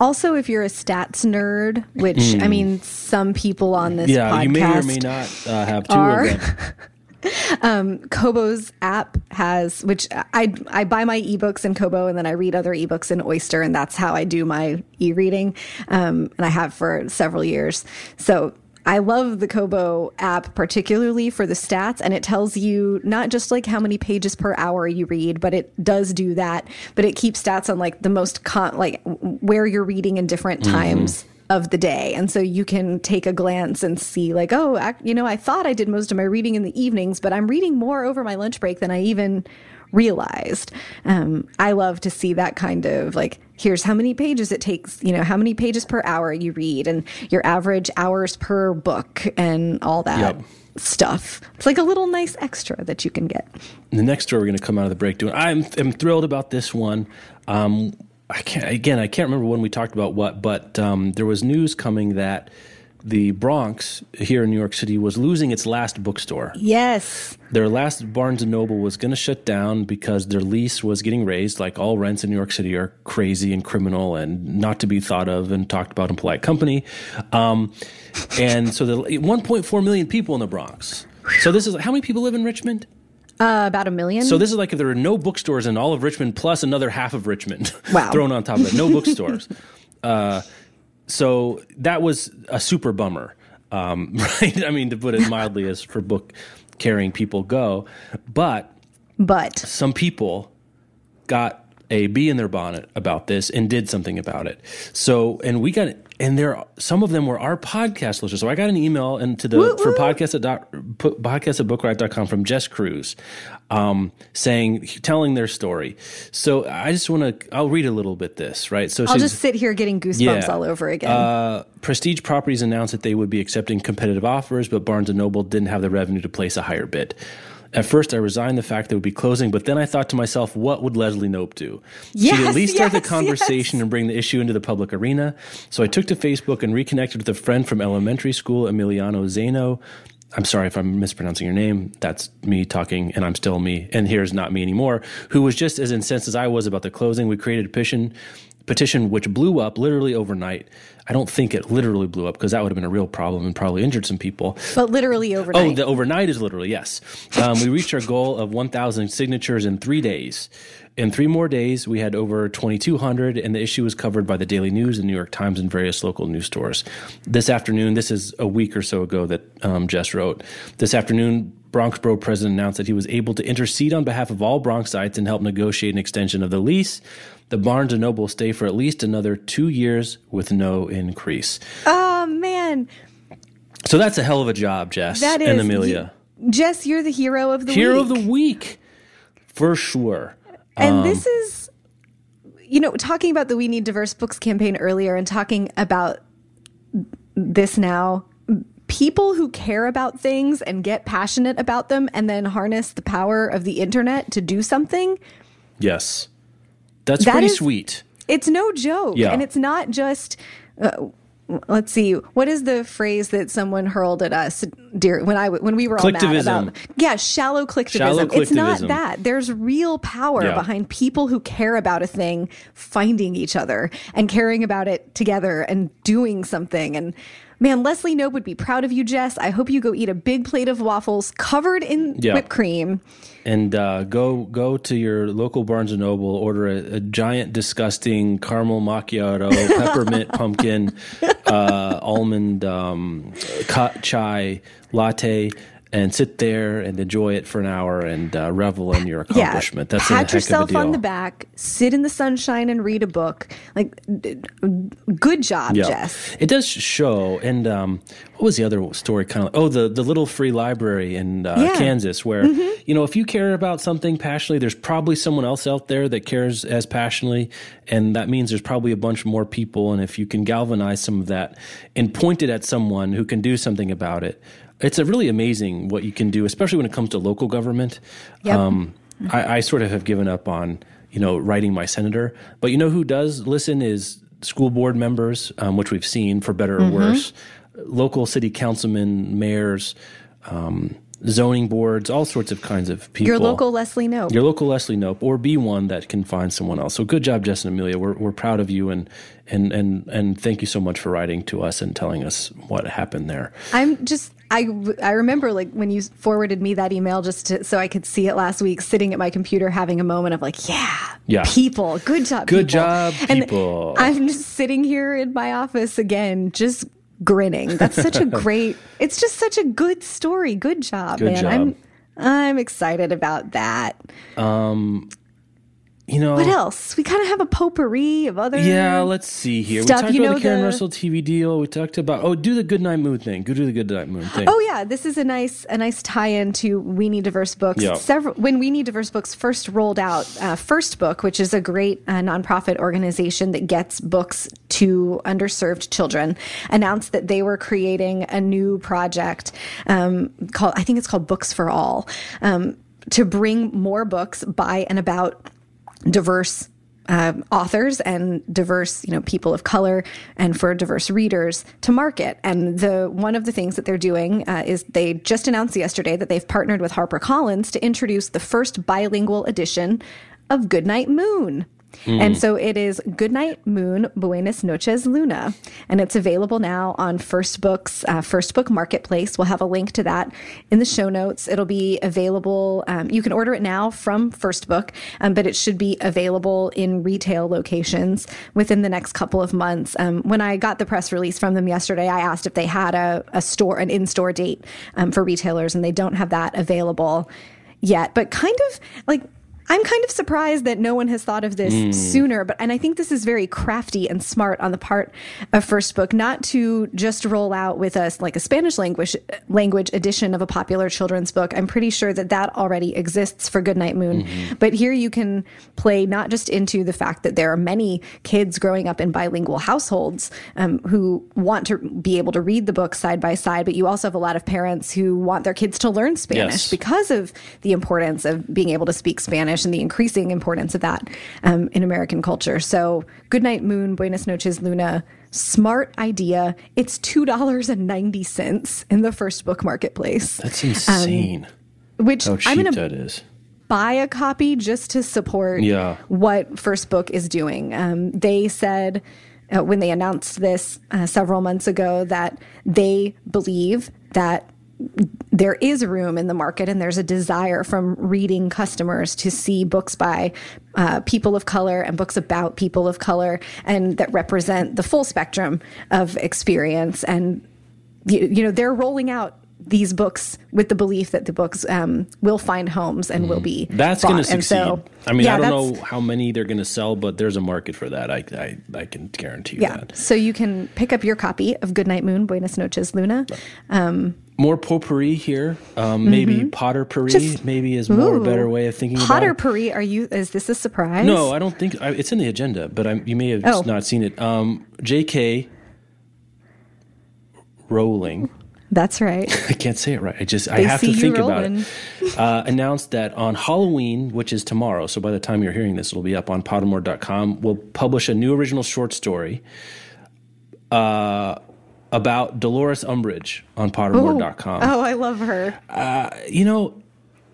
also if you're a stats nerd which i mean some people on this
Hmm. Yeah,
podcast
you may or may not uh, have two
are.
of them. [LAUGHS] [LAUGHS]
Kobo's app has, which I I buy my ebooks in Kobo and then I read other ebooks in Oyster, and that's how I do my e-reading, um, and I have for several years. So I love the Kobo app, particularly for the stats, and it tells you not just like how many pages per hour you read, but it does do that. But it keeps stats on like the most con- like where you're reading in different times of the day. And so you can take a glance and see, like, oh, ac you know, I thought I did most of my reading in the evenings, but I'm reading more over my lunch break than I even realized. Um, I love to see that kind of like, here's how many pages it takes, you know, how many pages per hour you read and your average hours per book and all that.
Yep.
Stuff. It's like a little nice extra that you can get.
the next story we're going to come out of the break doing. I'm am thrilled about this one. Um, I can't again. I can't remember when we talked about what, but um, there was news coming that the Bronx here in New York City was losing its last bookstore.
Yes.
Their last Barnes and Noble was going to shut down because their lease was getting raised. Like all rents in New York City are crazy and criminal and not to be thought of and talked about in polite company. Um, and so the 1.4 million people in the Bronx. So this is how many people live in Richmond?
Uh, about a million.
So this is like if there are no bookstores in all of Richmond, plus another half of Richmond [LAUGHS]
Wow.
thrown on top of it. No [LAUGHS] bookstores. uh, so that was a super bummer, um, [LAUGHS] right? I mean, to put it mildly, as for book carrying people go, but
but
some people got a bee in their bonnet about this and did something about it. So, and we got, and there, some of them were our podcast listeners. So I got an email into the, for
woo.
podcast at, doc, podcast at bookriot.com from Jess Cruz, um, saying, telling their story. So I just want to, I'll read a little bit this, right? So
I'll just sit here getting goosebumps all over again.
uh, Prestige Properties announced that they would be accepting competitive offers, but Barnes and Noble didn't have the revenue to place a higher bid. At first, I resigned the fact they would be closing, but then I thought to myself, what would Leslie Knope do? She'd at least start the conversation and bring the issue into the public arena. So I took to Facebook and reconnected with a friend from elementary school, Emiliano Zeno. I'm sorry if I'm mispronouncing your name. That's me talking, and I'm still me. And here's not me anymore. Who was just as incensed as I was about the closing. We created a petition, petition which blew up literally overnight. I don't think it literally blew up because that would have been a real problem and probably injured some people.
but literally overnight.
Oh, the overnight is literally yes. Um, we reached our goal of 1,000 signatures in three days. In three more days, we had over 2,200, and the issue was covered by the Daily News, the New York Times, and various local news stores. This afternoon, this is a week or so ago that um, Jess wrote. This afternoon, Bronx Borough president announced that he was able to intercede on behalf of all Bronxites and help negotiate an extension of the lease. The Barnes and Noble stay for at least another two years with no increase.
oh man,
So that's a hell of a job, Jess
that is
and Amelia.
Jess, you're the hero of the week.
Hero
week.
of the week, for sure.
And
Um,
this is, you know, talking about the We Need Diverse Books campaign earlier and talking about this now. People who care about things and get passionate about them and then harness the power of the internet to do something,
Yes, that's
That
pretty
is-
sweet.
it's no joke.
Yeah.
And it's not just. Uh, Let's see. What is the phrase that someone hurled at us, dear? When I when we were all mad about, yeah, shallow clicktivism.
Shallow clicktivism
It's not that. There's real power
Yeah.
behind people who care about a thing finding each other and caring about it together and doing something. And man, Leslie Knope would be proud of you, Jess. I hope you go eat a big plate of waffles covered in
Yeah.
whipped cream.
And uh, go go to your local Barnes and Noble, order a, a giant, disgusting caramel macchiato, [LAUGHS] peppermint pumpkin, uh, almond um, chai latte, and sit there and enjoy it for an hour and uh, revel in your accomplishment. That's a
pat
heck of a
yourself on the back, sit in the sunshine and read a book. Like, d- good job,
Yeah.
Jess.
It does show. And um, what was the other story? Kind of oh, the the little free library in uh,
Yeah. Mm-hmm.
Kansas, where you know if you care about something passionately, there's probably someone else out there that cares as passionately, and that means there's probably a bunch more people. And if you can galvanize some of that and point it at someone who can do something about it. It's a really amazing what you can do, especially when it comes to local government.
Yep.
Um, I, I sort of have given up on you know writing my senator, but you know who does listen is school board members, um, which we've seen for better or worse, local city councilmen, mayors, um, zoning boards, all sorts of kinds of people.
Your local Leslie Knope.
Your local Leslie Knope, or be one that can find someone else. So good job, Jess and Amelia. We're, we're proud of you, and and and and thank you so much for writing to us and telling us what happened there.
I'm just I I remember like when you forwarded me that email just to, so I could see it last week, sitting at my computer having a moment of like, yeah,
Yeah.
people, good job,
Good
people.
job,
And
people.
I'm just sitting here in my office again, just grinning. That's such a [LAUGHS] great. It's just such a good story. Good job,
Good
man.
job.
I'm I'm excited about that.
Um, You know,
What else? We kind of have a potpourri of other.
Yeah, let's see here.
Stuff,
we talked
you
about the Karen
the-
Russell TV deal. We talked about oh, do the Good Night Moon thing. Go do the Good Night Moon thing.
Oh yeah, this is a nice a nice tie-in to We Need Diverse Books.
Yeah.
Several when We Need Diverse Books first rolled out, uh, First Book, which is a great uh, nonprofit organization that gets books to underserved children, announced that they were creating a new project um, called I think it's called Books for All um, to bring more books by and about diverse uh, authors and diverse, you know, people of color, and for diverse readers to market. And the one of the things that they're doing uh, is they just announced yesterday that they've partnered with HarperCollins to introduce the first bilingual edition of Goodnight Moon. And so it is Goodnight Moon, Buenas Noches Luna. And it's available now on First Book's uh, First Book Marketplace. We'll have a link to that in the show notes. It'll be available. Um, you can order it now from First Book, um, but it should be available in retail locations within the next couple of months. Um, when I got the press release from them yesterday, I asked if they had a, a store, an in store date um, for retailers, and they don't have that available yet. But kind of like, I'm kind of surprised that no one has thought of this
Hmm.
sooner, but and I think this is very crafty and smart on the part of First Book not to just roll out with us like a Spanish language language edition of a popular children's book. I'm pretty sure that that already exists for Goodnight Moon,
Mm-hmm.
but here you can play not just into the fact that there are many kids growing up in bilingual households um, who want to be able to read the book side by side, but you also have a lot of parents who want their kids to learn Spanish
Yes.
because of the importance of being able to speak Spanish and the increasing importance of that um, in American culture. So, Goodnight Moon, Buenas noches, Luna. Smart idea. It's two dollars and ninety cents in the first book marketplace,
That's insane.
which
how
I'm gonna
that is.
buy a copy just to support
Yeah.
what First Book is doing. Um, they said uh, when they announced this uh, several months ago that they believe that there is room in the market and there's a desire from reading customers to see books by uh, people of color and books about people of color and that represent the full spectrum of experience and you, you know they're rolling out these books with the belief that the books um, will find homes and will be
That's going to succeed.
so,
I mean,
yeah,
I don't know how many they're going to sell, but there's a market for that. I, I, I can guarantee you
Yeah,
that.
so you can pick up your copy of Goodnight Moon, Buenas noches, Luna.
More potpourri here. Um, Maybe.
Mm-hmm. Just-
maybe is more a better way of thinking
Potter
about it.
Are you? Is this a surprise?
No, I don't think I, it's in the agenda, but I'm, you may have just
Oh.
not seen it. Um, J.K. Rowling.
that's right. [LAUGHS]
I can't say it right. I just I have to think about it. [LAUGHS] Uh, announced that on Halloween, which is tomorrow, so by the time you're hearing this, it'll be up on Pottermore.com. We'll publish a new original short story uh, about Dolores Umbridge on Pottermore.com.
Oh, I love her.
You know,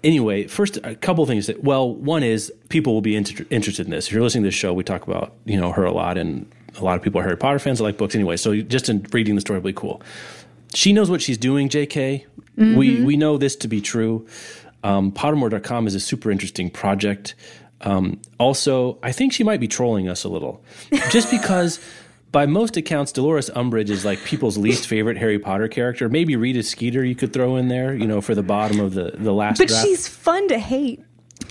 anyway, first a couple things. That, well, one is people will be inter- interested in this. If you're listening to this show, we talk about you know her a lot, and a lot of people are Harry Potter fans. I like books anyway, so just in reading the story will be cool. She knows what she's doing, J.K. We we know this to be true. Um, Pottermore.com is a super interesting project. Um, also, I think she might be trolling us a little, just because. [LAUGHS] By most accounts, Dolores Umbridge is like people's least favorite Harry Potter character. Maybe Rita Skeeter you could throw in there, you know, for the bottom of the the last
But
draft.
she's fun to hate.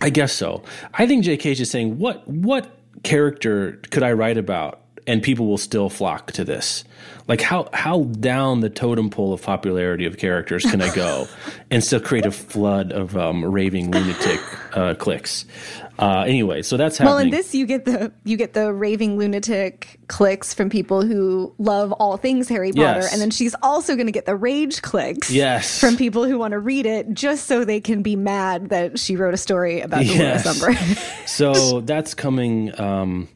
I guess so. I think J.K. is just saying, what what character could I write about, and people will still flock to this? Like how how down the totem pole of popularity of characters can I go, [LAUGHS] and still create a flood of um, raving lunatic uh, clicks? Uh, anyway, so that's happening.
Well, in this you get the you get the raving lunatic clicks from people who love all things Harry Potter,
Yes.
and then she's also going to get the rage clicks
Yes.
from people who want to read it just so they can be mad that she wrote a story about Dolores
Yes.
Umbridge.
so [LAUGHS] that's coming um,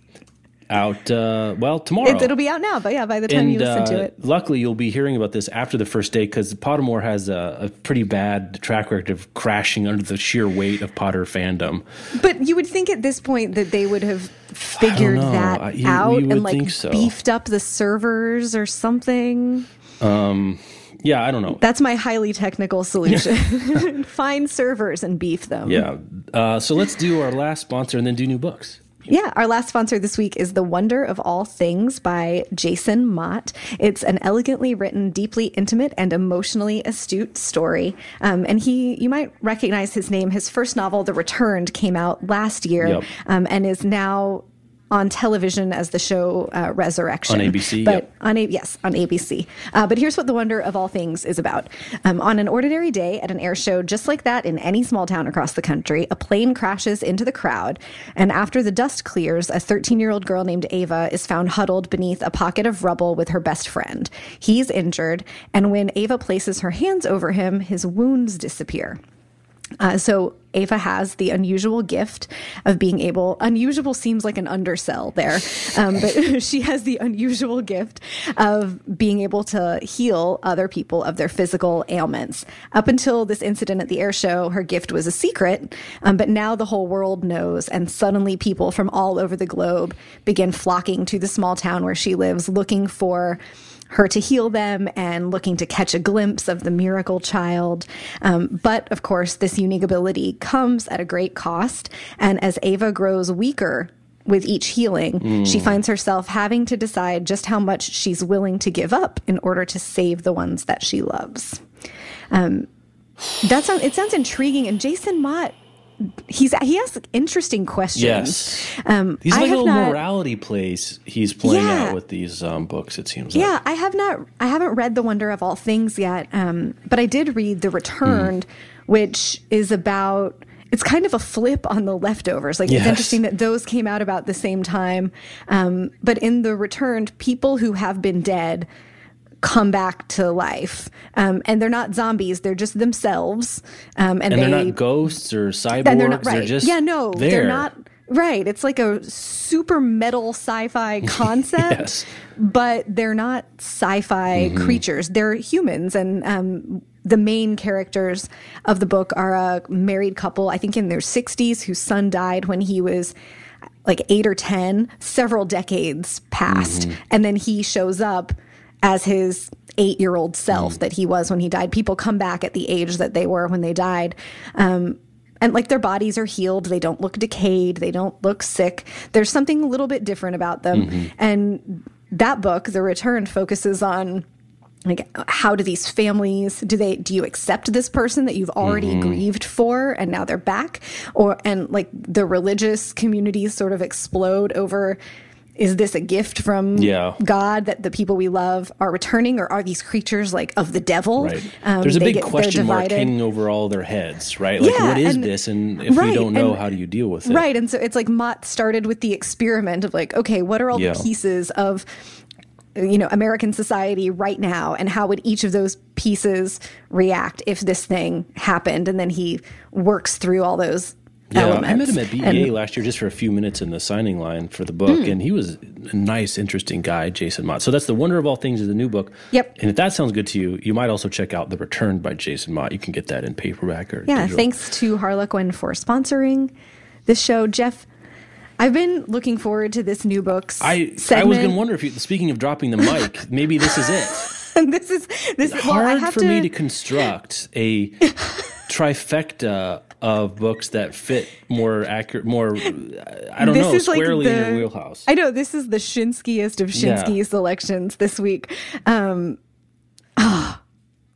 out uh, well tomorrow.
It, it'll be out now, but yeah, by the time you listen to
uh,
it.
Luckily, you'll be hearing about this after the first day because Pottermore has a, a pretty bad track record of crashing under the sheer weight of Potter fandom.
But you would think at this point that they would have figured that
I- you-
out
you
and like
so.
beefed up the servers or something.
Yeah, I don't know.
That's my highly technical solution. [LAUGHS] Find servers and beef them.
yeah. Uh, so let's do our last sponsor and then do new books.
Yeah, our last sponsor this week is The Wonder of All Things by Jason Mott. It's an elegantly written, deeply intimate, and emotionally astute story. Um, and he, you might recognize his name. His first novel, The Returned, came out last year
Yep.
um, and is now on television as the show uh, Resurrection.
On ABC,
But
yep.
on a, yes, on ABC. Uh, but here's what the wonder of all things is about. Um, on an ordinary day at an air show, just like that in any small town across the country, a plane crashes into the crowd, and after the dust clears, a 13 year old girl named Ava is found huddled beneath a pocket of rubble with her best friend. He's injured, and when Ava places her hands over him, his wounds disappear. Uh, so Ava has the unusual gift of being able. Unusual seems like an undersell there, um, but [LAUGHS] she has the unusual gift of being able to heal other people of their physical ailments. Up until this incident at the air show, her gift was a secret, um, but now the whole world knows, and suddenly people from all over the globe begin flocking to the small town where she lives, looking for her to heal them and looking to catch a glimpse of the miracle child. Um, but of course, this unique ability comes at a great cost. And as Ava grows weaker with each healing, she finds herself having to decide just how much she's willing to give up in order to save the ones that she loves. Um, that sounds it sounds intriguing, and Jason Mott he's he has interesting questions.
Yes.
Um,
These
I
like
have
little
not-
morality plays he's playing
Yeah.
out with these um, books. It seems.
Yeah,
Like.
I have not. I haven't read The Wonder of All Things yet, um, but I did read The Returned,
Mm-hmm.
which is about. It's kind of a flip on the leftovers. Like
Yes.
it's interesting that those came out about the same time. Um, but in The Returned, people who have been dead come back to life, um, and they're not zombies. They're just themselves, um, and,
And
they
they're not ghosts or cyborgs.
and they're not right.
just
yeah, no,
there.
they're not right. It's like a super metal sci-fi [LAUGHS] concept,
Yes.
but they're not sci-fi
Mm-hmm.
creatures. They're humans, and um, the main characters of the book are a married couple, I think in their sixties, whose son died when he was like eight or ten, several decades passed,
Mm-hmm.
and then he shows up as his eight-year-old self
Mm.
that he was when he died. People come back at the age that they were when they died. Um, and like their bodies are healed they don't look decayed they don't look sick there's something a little bit different about them
Mm-hmm.
and that book the return focuses on like how do these families do they do you accept this person that you've already
Mm-hmm.
grieved for and now they're back or and like the religious communities sort of explode over is this a gift from
Yeah.
God that the people we love are returning, or are these creatures like of the devil?
Right.
Um,
There's a big
get-
question mark hanging over all their heads, right? Like,
Yeah,
what is
and-
this? And if we don't know,
and-
how do you deal with it?
Right. And so it's like Mott started with the experiment of like, okay, what are all
Yeah.
the pieces of you know American society right now and how would each of those pieces react if this thing happened and then he works through all those
Yeah,
elements.
I met him at BEA
And-
last year just for a few minutes in the signing line for the book, hmm. and he was a nice, interesting guy, Jason Mott. So that's the wonder of all things is the new book.
Yep.
And if that sounds good to you, you might also check out The Return by Jason Mott. You can get that in paperback or
Yeah,
digital.
thanks to Harlequin for sponsoring this show. Jeff, I've been looking forward to this new book.
I I was going to wonder if you, speaking of dropping the mic, [LAUGHS] maybe this is it. [LAUGHS]
This is this. Well, I
Hard
have
for
to.
me to construct a [LAUGHS] trifecta of books that fit more accurate, more I don't
this
know,
is like
squarely
the,
in your wheelhouse.
I know this is the Shinskiest of Schinsky
Yeah.
selections this week. Um, ah,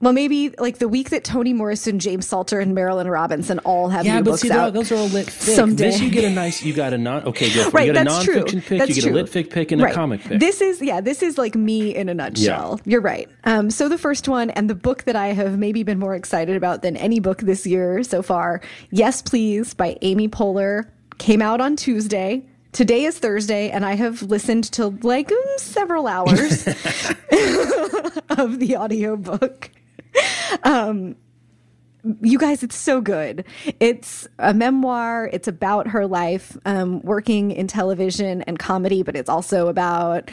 well, maybe like the week that Toni Morrison, James Salter, and Marilynne Robinson all have
Yeah,
new
but
books
see, they're all-
out.
those are all lit fic.
someday.
This you get a nice, you got a non. Okay, go for it.
Right,
You get a
that's true.
pick,
That's
you get
true.
a lit fic pick, and a comic pick.
This is yeah, this is like me in a nutshell. You're right. Um, so the first one and the book that I have maybe been more excited about than any book this year so far, Yes Please by Amy Poehler, came out on Tuesday. Today is Thursday, and I have listened to like several hours [LAUGHS] [LAUGHS] of the audiobook. [LAUGHS] Um, you guys, it's so good. It's a memoir. It's about her life um, working in television and comedy, but it's also about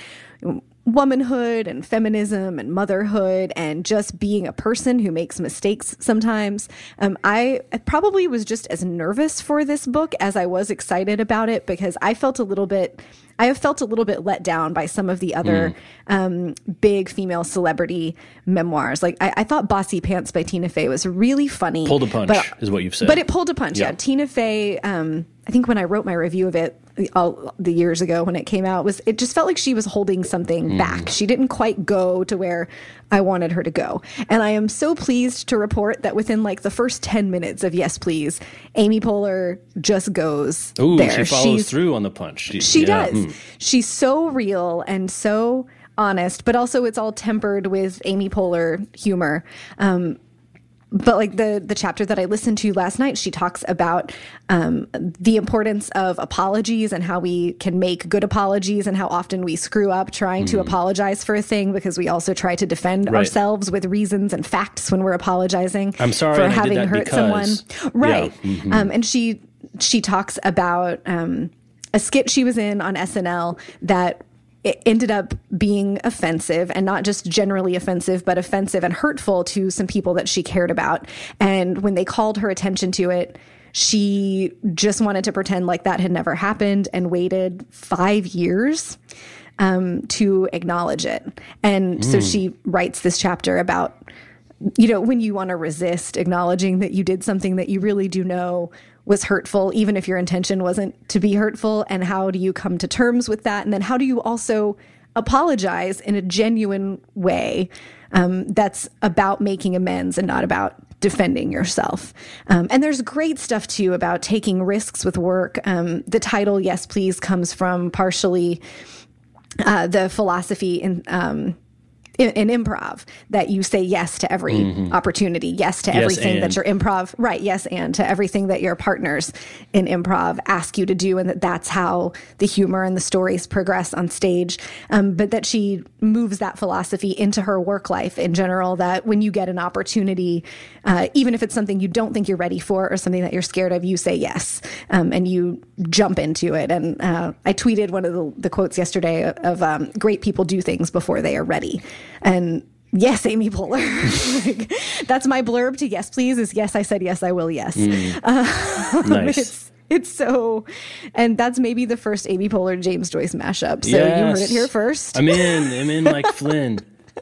womanhood and feminism and motherhood and just being a person who makes mistakes sometimes. Um, I probably was just as nervous for this book as I was excited about it because I felt a little bit. I have felt a little bit let down by some of the other um, big female celebrity memoirs. Like I, I thought "Bossy Pants" by Tina Fey was really funny.
Pulled a punch,
but-
is what you've said.
But it pulled a punch. Yeah,
Yeah.
Tina Fey. Um, I think when I wrote my review of it all the years ago when it came out, was it just felt like she was holding something
Mm.
back. She didn't quite go to where I wanted her to go. And I am so pleased to report that within like the first ten minutes of Yes Please, Amy Poehler just goes
Ooh,
there.
she follows
She's-
through on the punch. She,
she
yeah,
does.
hmm.
She's so real and so honest, but also it's all tempered with Amy Poehler humor. Um, but like the the chapter that I listened to last night, she talks about um, the importance of apologies and how we can make good apologies and how often we screw up trying to apologize for a thing because we also try to defend.
Right.
ourselves with reasons and facts when we're apologizing.
I'm sorry
for
and I did
having hurt
because-
someone. Right.
Yeah. Mm-hmm.
Um, and she she talks about um, a skit she was in on SNL that it ended up being offensive and not just generally offensive, but offensive and hurtful to some people that she cared about. And when they called her attention to it, she just wanted to pretend like that had never happened and waited five years um, to acknowledge it. And so she writes this chapter about you know, when you want to resist acknowledging that you did something that you really do know was hurtful, even if your intention wasn't to be hurtful, and how do you come to terms with that? And then how do you also apologize in a genuine way um, that's about making amends and not about defending yourself. Um, and there's great stuff too about taking risks with work. Um, the title, Yes, Please, comes from partially uh, the philosophy in. Um, in, in, improv that you say yes to every mm-hmm. opportunity, yes to yes everything and. that your improv, right? Yes, and to everything that your partners in improv ask you to do, and that that's how the humor and the stories progress on stage. Um, but that she moves that philosophy into her work life in general. That when you get an opportunity, uh, even if it's something you don't think you're ready for or something that you're scared of, you say yes um, and you jump into it. And uh, I tweeted one of the, the quotes yesterday of um, "Great people do things before they are ready." And yes, Amy Poehler. [LAUGHS] like, that's my blurb to yes, please. Is yes, I said yes, I will. Yes. Mm. Uh, [LAUGHS]
nice.
It's, it's so, and that's maybe the first Amy Poehler James Joyce mashup. So yes. you heard it here first.
I'm in. I'm in like Flynn.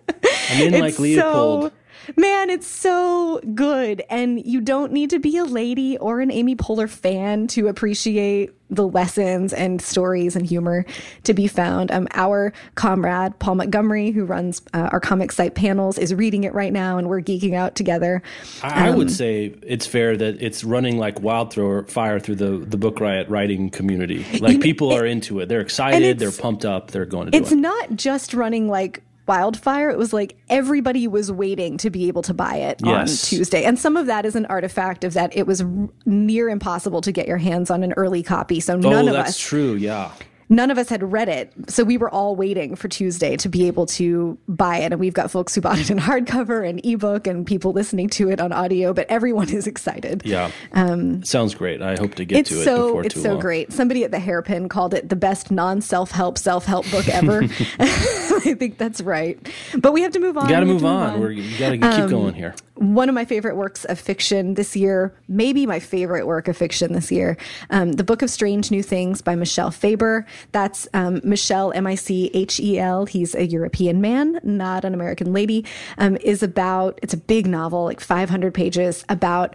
I'm in [LAUGHS] it's like Leopold.
So, Man, it's so good. And you don't need to be a lady or an Amy Poehler fan to appreciate the lessons and stories and humor to be found. Um, our comrade, Paul Montgomery, who runs uh, our comic site panels, is reading it right now, and we're geeking out together.
I, um, I would say it's fair that it's running like wildfire through the, the Book Riot writing community. Like people it, are into it. They're excited, they're pumped up, they're going to
It's not just running like wildfire, it was like everybody was waiting to be able to buy it yes. on Tuesday. And some of that is an artifact of that it was near impossible to get your hands on an early copy. So oh, none
oh,
of
that's
us.
true. Yeah
none of us had read it. So we were all waiting for Tuesday to be able to buy it. And we've got folks who bought it in hardcover and ebook and people listening to it on audio, but everyone is excited.
Yeah. Um, Sounds great. I hope to get to
so,
it before
It's
too
so
long.
great. Somebody at the hairpin called it the best non self help, self help book ever. [LAUGHS] [LAUGHS] I think that's right. But we have to move on.
You got to move, on. on. We're, you got to keep um, going here
one of my favorite works of fiction this year, maybe my favorite work of fiction this year, um, The Book of Strange New Things by Michel Faber. That's um, Michel, M I C H E L. He's a European man, not an American lady. Um, is about, it's a big novel, like 500 pages, about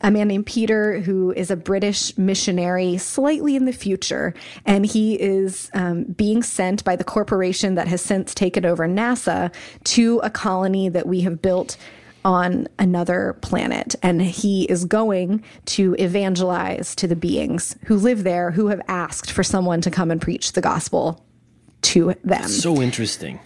a man named Peter who is a British missionary slightly in the future. And he is um, being sent by the corporation that has since taken over NASA to a colony that we have built on another planet. And he is going to evangelize to the beings who live there who have asked for someone to come and preach the gospel to them.
so interesting.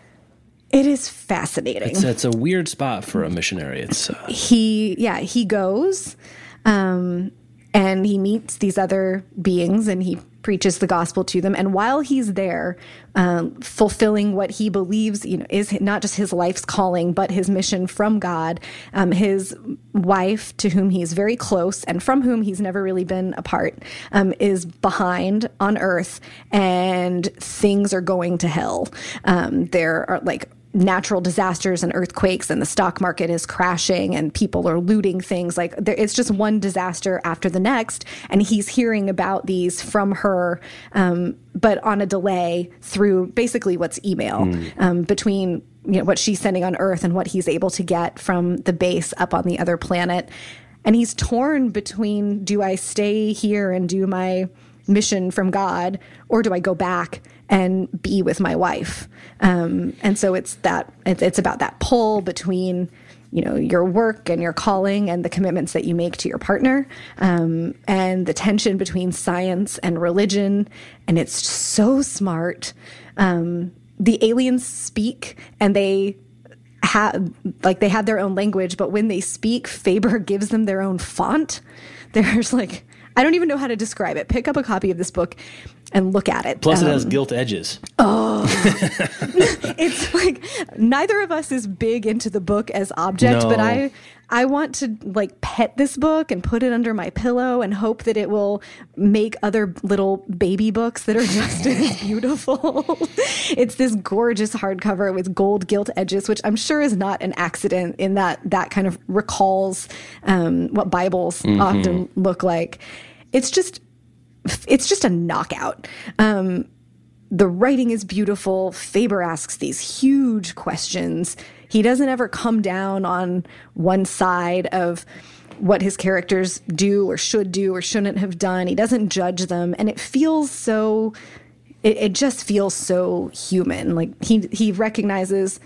It is fascinating.
It's, it's, a weird spot for a missionary. It's uh...
he, yeah, he goes, um, and he meets these other beings, and he preaches the gospel to them. And while he's there, um, fulfilling what he believes, you know, is not just his life's calling, but his mission from God, um, his wife, to whom he's very close and from whom he's never really been apart, um, is behind on earth and things are going to hell. Um, there are like natural disasters and earthquakes and the stock market is crashing and people are looting things. Like there, it's just one disaster after the next. And he's hearing about these from her um, but on a delay through basically what's email mm. um, between you know what she's sending on earth and what he's able to get from the base up on the other planet. And he's torn between do i stay here and do my mission from god or do i go back and be with my wife. Um, and so it's that it's about that pull between you know your work and your calling and the commitments that you make to your partner um, and the tension between science and religion. And it's so smart. Um, the aliens speak and they have like they have their own language but when they speak faber [LAUGHS] gives them their own font. There's like I don't even know how to describe it. Pick up a copy of this book and look at it.
Plus, um, it has um, gilt edges.
Oh, [LAUGHS] [LAUGHS] it's like neither of us is big into the book as object, no. but I I want to like pet this book and put it under my pillow and hope that it will make other little baby books that are just as [LAUGHS] beautiful. it's this gorgeous hardcover with gold gilt edges, which I'm sure is not an accident in that that kind of recalls um, what Bibles mm-hmm. often look like. It's just it's just a knockout. Um, the writing is beautiful. Faber asks these huge questions. He doesn't ever come down on one side of what his characters do or should do or shouldn't have done. He doesn't judge them. And it feels so, it, it just feels so human. Like he, he recognizes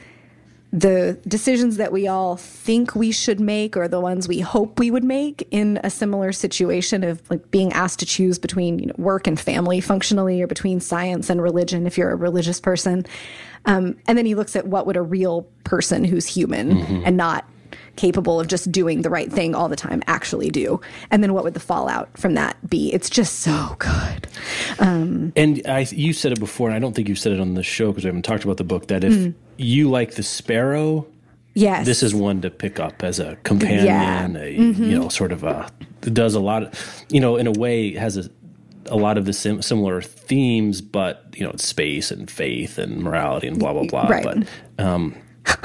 the decisions that we all think we should make or the ones we hope we would make in a similar situation of like being asked to choose between you know, work and family functionally or between science and religion if you're a religious person um, and then he looks at what would a real person who's human mm-hmm. and not capable of just doing the right thing all the time actually do and then what would the fallout from that be it's just so good
um, and I, you said it before and i don't think you said it on the show because we haven't talked about the book that if mm. you like the sparrow
Yes.
This is one to pick up as a companion, yeah. a, mm-hmm. you know, sort of a, does a lot of, you know, in a way has a, a lot of the sim- similar themes, but, you know, it's space and faith and morality and blah, blah, blah. Right. But um,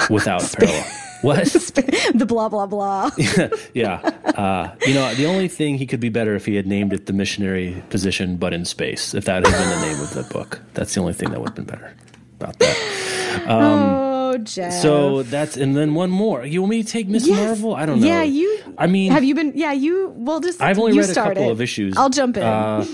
without [LAUGHS] parallel. What? [LAUGHS]
the blah, blah, blah. [LAUGHS]
yeah. Uh, you know, the only thing he could be better if he had named it the missionary position, but in space, if that had been the name of the book. That's the only thing that would have been better about that. Um,
oh, Jeff.
So that's, and then one more. You want me to take Miss yes. Marvel? I don't know.
Yeah, you. I mean, have you been, yeah, you, well, just,
I've only read
a
couple of issues.
I'll jump in. Uh,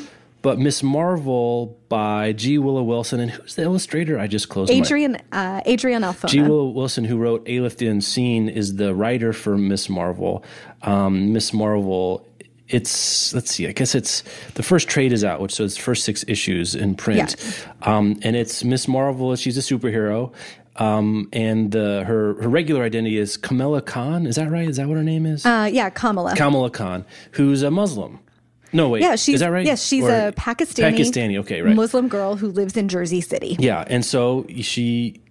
but Miss Marvel by G. Willow Wilson, and who's the illustrator? I just closed.
Adrian uh, Adrian Alphona.
G. Willow Wilson, who wrote Alif the Unseen, is the writer for Miss Marvel. Um, Miss Marvel. It's let's see. I guess it's the first trade is out, which says first six issues in print, yeah. um, and it's Miss Marvel. She's a superhero, um, and uh, her her regular identity is Kamala Khan. Is that right? Is that what her name is?
Uh, yeah, Kamala.
Kamala Khan, who's a Muslim. No, wait.
Yeah, she's
is that right?
Yes, she's or a Pakistani
Pakistani. Okay, right.
Muslim girl who lives in Jersey City.
Yeah, and so she,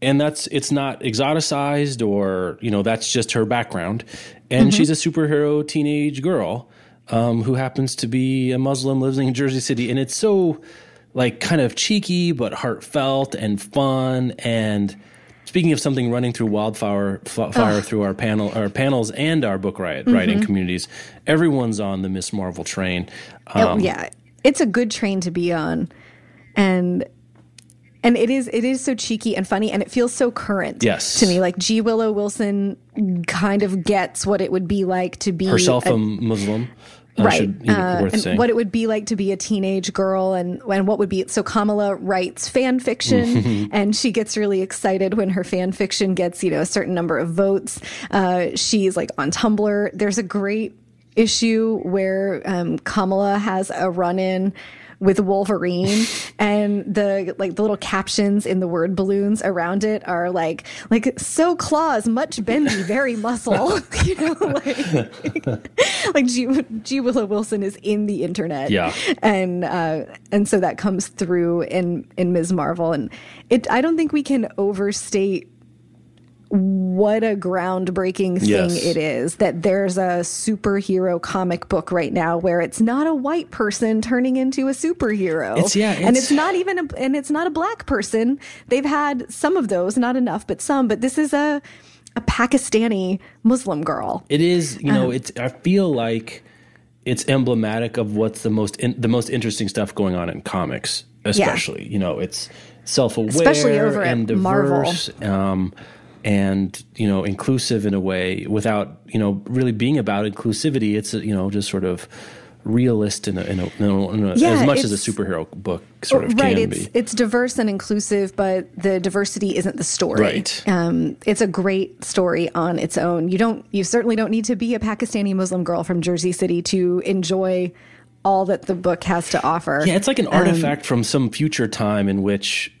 and that's it's not exoticized or you know that's just her background, and mm-hmm. she's a superhero teenage girl um, who happens to be a Muslim living in Jersey City, and it's so like kind of cheeky but heartfelt and fun and Speaking of something running through wildfire f- fire through our panel, our panels, and our book riot mm-hmm. writing communities, everyone's on the Miss Marvel train.
Um, yeah, it's a good train to be on, and and it is it is so cheeky and funny, and it feels so current.
Yes.
to me, like G Willow Wilson kind of gets what it would be like to be
herself a, a Muslim
right. uh, and what it would be like to be a teenage girl and, and what would be so kamala writes fan fiction [LAUGHS] and she gets really excited when her fan fiction gets you know a certain number of votes. Uh, she's like on tumblr. There's a great issue where um, kamala has a run-in with Wolverine [LAUGHS] and the like the little captions in the word balloons around it are like like so claws much bendy very muscle. [LAUGHS] [LAUGHS] You know like like G, G Willow Wilson is in the internet.
Yeah.
And uh, and so that comes through in in Ms. Marvel. And it I don't think we can overstate what a groundbreaking thing yes. it is that there's a superhero comic book right now where it's not a white person turning into a superhero.
It's, yeah,
it's, and it's not even a, and it's not a black person. They've had some of those, not enough, but some. But this is a a Pakistani Muslim girl.
It is, you know, um, it's. I feel like it's emblematic of what's the most in, the most interesting stuff going on in comics, especially. Yeah. You know, it's self aware, especially over and diverse. Marvel. Um, and you know inclusive in a way without you know really being about inclusivity it's you know just sort of realist in a, in a, in a yeah, as much as a superhero book sort of
right,
can
it's,
be.
It's diverse and inclusive, but the diversity isn't the story.
Right.
Um, it's a great story on its own. You don't, you certainly don't need to be a Pakistani Muslim girl from Jersey City to enjoy all that the book has to offer.
Yeah, it's like an artifact um, from some future time in which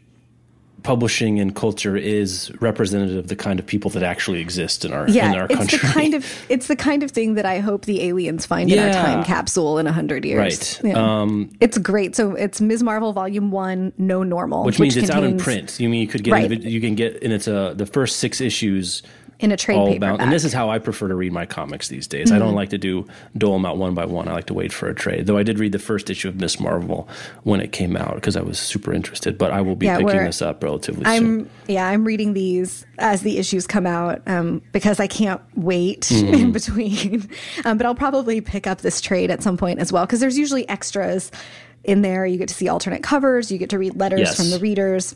publishing and culture is representative of the kind of people that actually exist in our
yeah,
in our
it's
country.
the kind of it's the kind of thing that I hope the aliens find yeah. in our time capsule in a hundred years.
Right.
Yeah. Um, it's great. So it's Ms. Marvel Volume One, No Normal,
which, which means contains, it's out in print. You mean you could get right. you can get and it's a the first six issues
in a trade paperback. Bound.
And this is how I prefer to read my comics these days. Mm-hmm. I don't mm-hmm. like to do dole them out one by one. I like to wait for a trade. Though I did read the first issue of Miss Marvel when it came out because I was super interested. But I will be yeah, picking this up relatively
I'm,
soon.
Yeah, I'm reading these as the issues come out um, because I can't wait [LAUGHS] mm-hmm. in between. [LAUGHS] Um, but I'll probably pick up this trade at some point as well because there's usually extras in there. You get to see alternate covers. You get to read letters yes. from the readers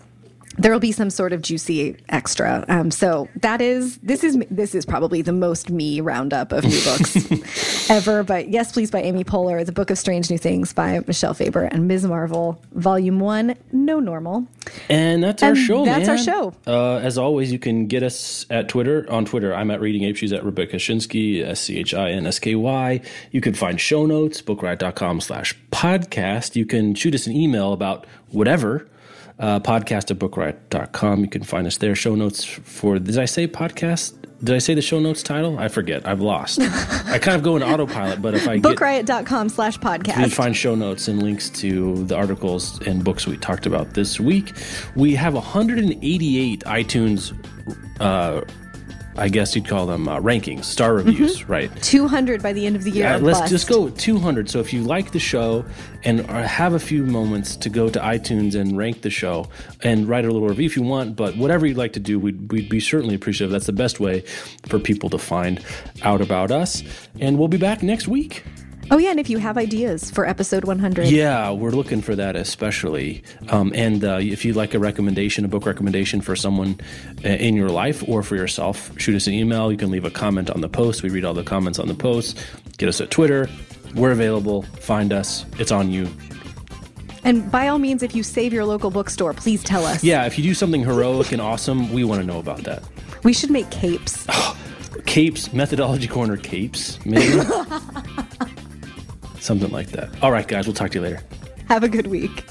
there will be some sort of juicy extra. Um, so that is this is this is probably the most me roundup of new books [LAUGHS] ever. But yes, please by Amy Poehler, The Book of Strange New Things by Michel Faber and Ms. Marvel, Volume One, No Normal.
And that's our show.
that's our show.
Uh, as always, you can get us at Twitter. On Twitter, I'm at Reading Ape. She's at Rebecca Schinsky, S C H I N S K Y. You can find show notes, bookriot.com slash podcast. You can shoot us an email about whatever. Uh, podcast at bookriot.com. You can find us there. Show notes for, did I say podcast? Did I say the show notes title? I forget. I've lost. [LAUGHS] I kind of go in autopilot, but if I get.
Bookriot.com slash podcast,
You can find show notes and links to the articles and books we talked about this week. We have 188 iTunes, uh, I guess you'd call them uh, rankings, star reviews, right?
200 by the end of the year. Or
let's
bust.
just go with 200. So if you like the show and uh, have a few moments to go to iTunes and rank the show and write a little review if you want, but whatever you'd like to do, we'd, we'd be certainly appreciative. That's the best way for people to find out about us. And we'll be back next week.
Oh, yeah. And if you have ideas for episode 100,
Yeah, we're looking for that especially. Um, and uh, if you'd like a recommendation, a book recommendation for someone uh, in your life or for yourself, shoot us an email. You can leave a comment on the post. We read all the comments on the post. Get us at Twitter. We're available. Find us. It's on you.
And by all means, if you save your local bookstore, please tell us.
Yeah, if you do something heroic and awesome, we want to know about that.
We should make capes. [GASPS]
Capes, methodology corner capes, maybe. [LAUGHS] Something like that. All right, guys, we'll talk to you later.
Have a good week.